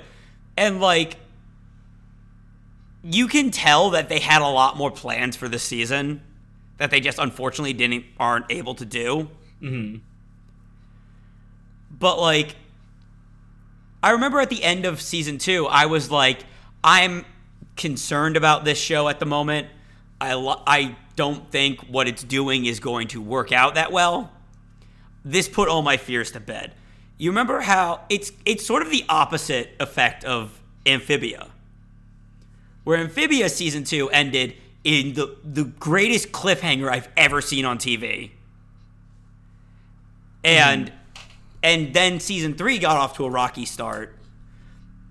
and like you can tell that they had a lot more plans for the season that they just unfortunately didn't aren't able to do Mm-hmm. But like I remember at the end of season two, I was like, I'm concerned about this show at the moment. I lo- I don't think what it's doing is going to work out that well. This put all my fears to bed. You remember how it's it's sort of the opposite effect of Amphibia, where Amphibia season two ended in the the greatest cliffhanger I've ever seen on TV, and mm-hmm. And then season three got off to a rocky start.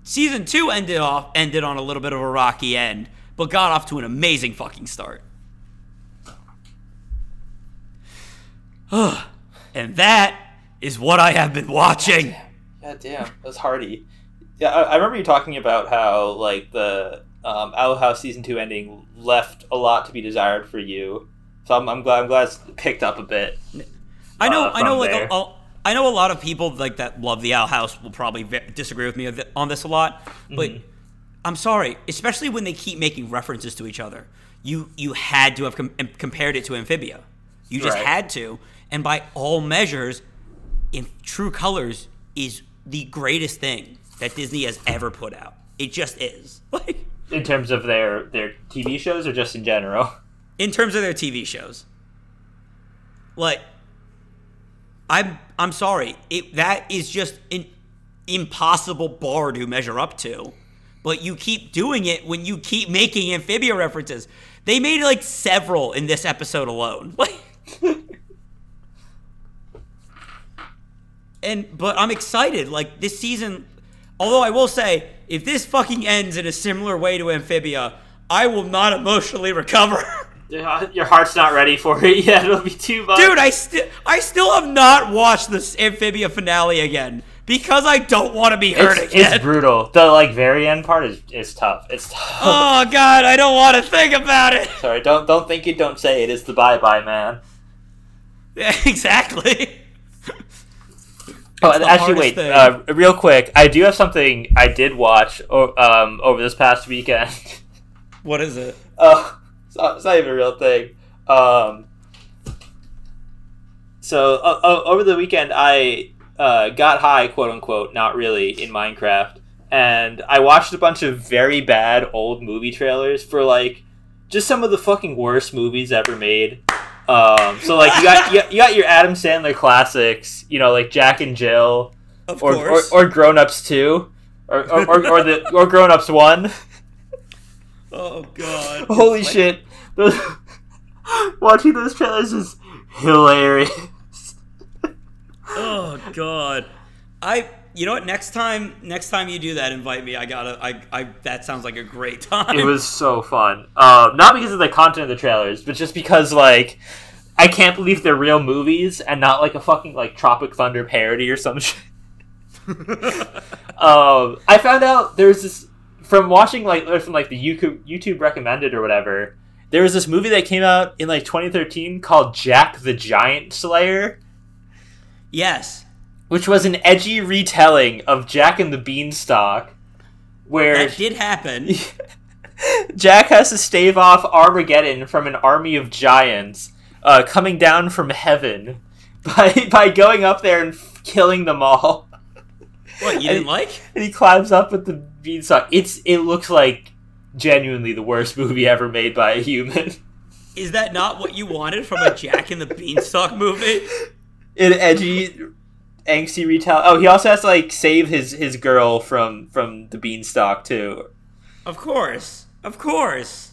Season two ended off ended on a little bit of a rocky end, but got off to an amazing fucking start. and that is what I have been watching. God damn, that's hardy. Yeah, I, I remember you talking about how like the um, Owl House season two ending left a lot to be desired for you. So I'm, I'm glad I'm glad it's picked up a bit. I know, uh, I know, like there. a, a, I know a lot of people like that love the Owl House will probably ve- disagree with me on this a lot, but Mhm. I'm sorry, especially when they keep making references to each other. You you had to have com- compared it to Amphibia. You just Right. had to, and by all measures, in True Colors is the greatest thing that Disney has ever put out. It just is. Like In terms of their their TV shows or just in general. in terms of their TV shows. Like, I'm I'm sorry, it that is just an impossible bar to measure up to. But you keep doing it when you keep making amphibia references. They made like several in this episode alone. And but I'm excited. Like this season, although I will say, if this fucking ends in a similar way to amphibia, I will not emotionally recover. Your heart's not ready for it yet. It'll be too much. Dude, I still I still have not watched this amphibia finale again because I don't want to be hurt it's, again. it's brutal. The like very end part is is tough. It's tough. oh god, I don't want to think about it. Sorry, don't don't think it, don't say it. It's the bye bye man. Yeah, exactly. Oh, actually, wait. Uh, real quick, I do have something I did watch o- um, over this past weekend. What is it? Oh, it's not, it's not even a real thing. Um, so uh, over the weekend, I uh, got high, quote unquote, not really, in Minecraft, and I watched a bunch of very bad old movie trailers for like just some of the fucking worst movies ever made. Um, so like you got you, got your Adam Sandler classics, you know, like Jack and Jill, Of or or, course. or Grown Ups Two, or or, or, or the or Grown Ups One. oh god. Holy Like, shit! Those, watching those trailers is hilarious. Oh god. I you know what? Next time, next time you do that, invite me. I gotta. I. I. That sounds like a great time. It was so fun. Uh, not because of the content of the trailers, but just because like I can't believe they're real movies and not like a fucking like Tropic Thunder parody or some shit. um, I found out there's this from watching like from like the YouTube YouTube recommended or whatever. There was this movie that came out in like 2013 called Jack the Giant Slayer. yes, which was an edgy retelling of Jack and the Beanstalk, where that did happen. Jack has to stave off Armageddon from an army of giants uh, coming down from heaven by by going up there and f- killing them all. What you didn't like? And he climbs up with the Beanstalk. It's it looks like genuinely the worst movie ever made by a human. Is that not what you wanted from a Jack and the Beanstalk movie? An edgy, angsty retell. Oh, he also has to like save his his girl from from the Beanstalk too. Of course, of course.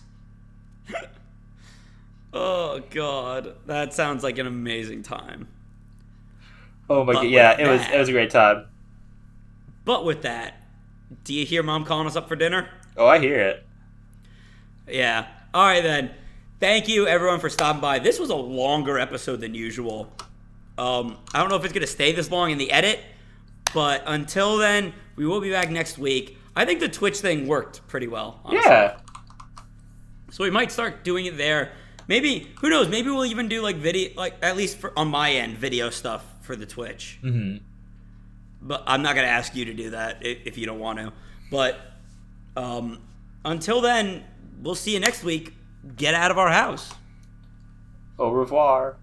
oh God, that sounds like an amazing time. Oh my But god, yeah, it was that- it was a great time. But with that, do you hear Mom calling us up for dinner? Oh, I hear it. Yeah. All right then. Thank you everyone for stopping by. This was a longer episode than usual. Um, I don't know if it's gonna stay this long in the edit, but until then, we will be back next week. I think the Twitch thing worked pretty well. honestly. Yeah. So we might start doing it there. Maybe who knows? Maybe we'll even do like video, like at least for, on my end, video stuff for the Twitch. Mm-hmm. But I'm not gonna ask you to do that if, if you don't want to. But um, until then, we'll see you next week. Get out of our house. Au revoir.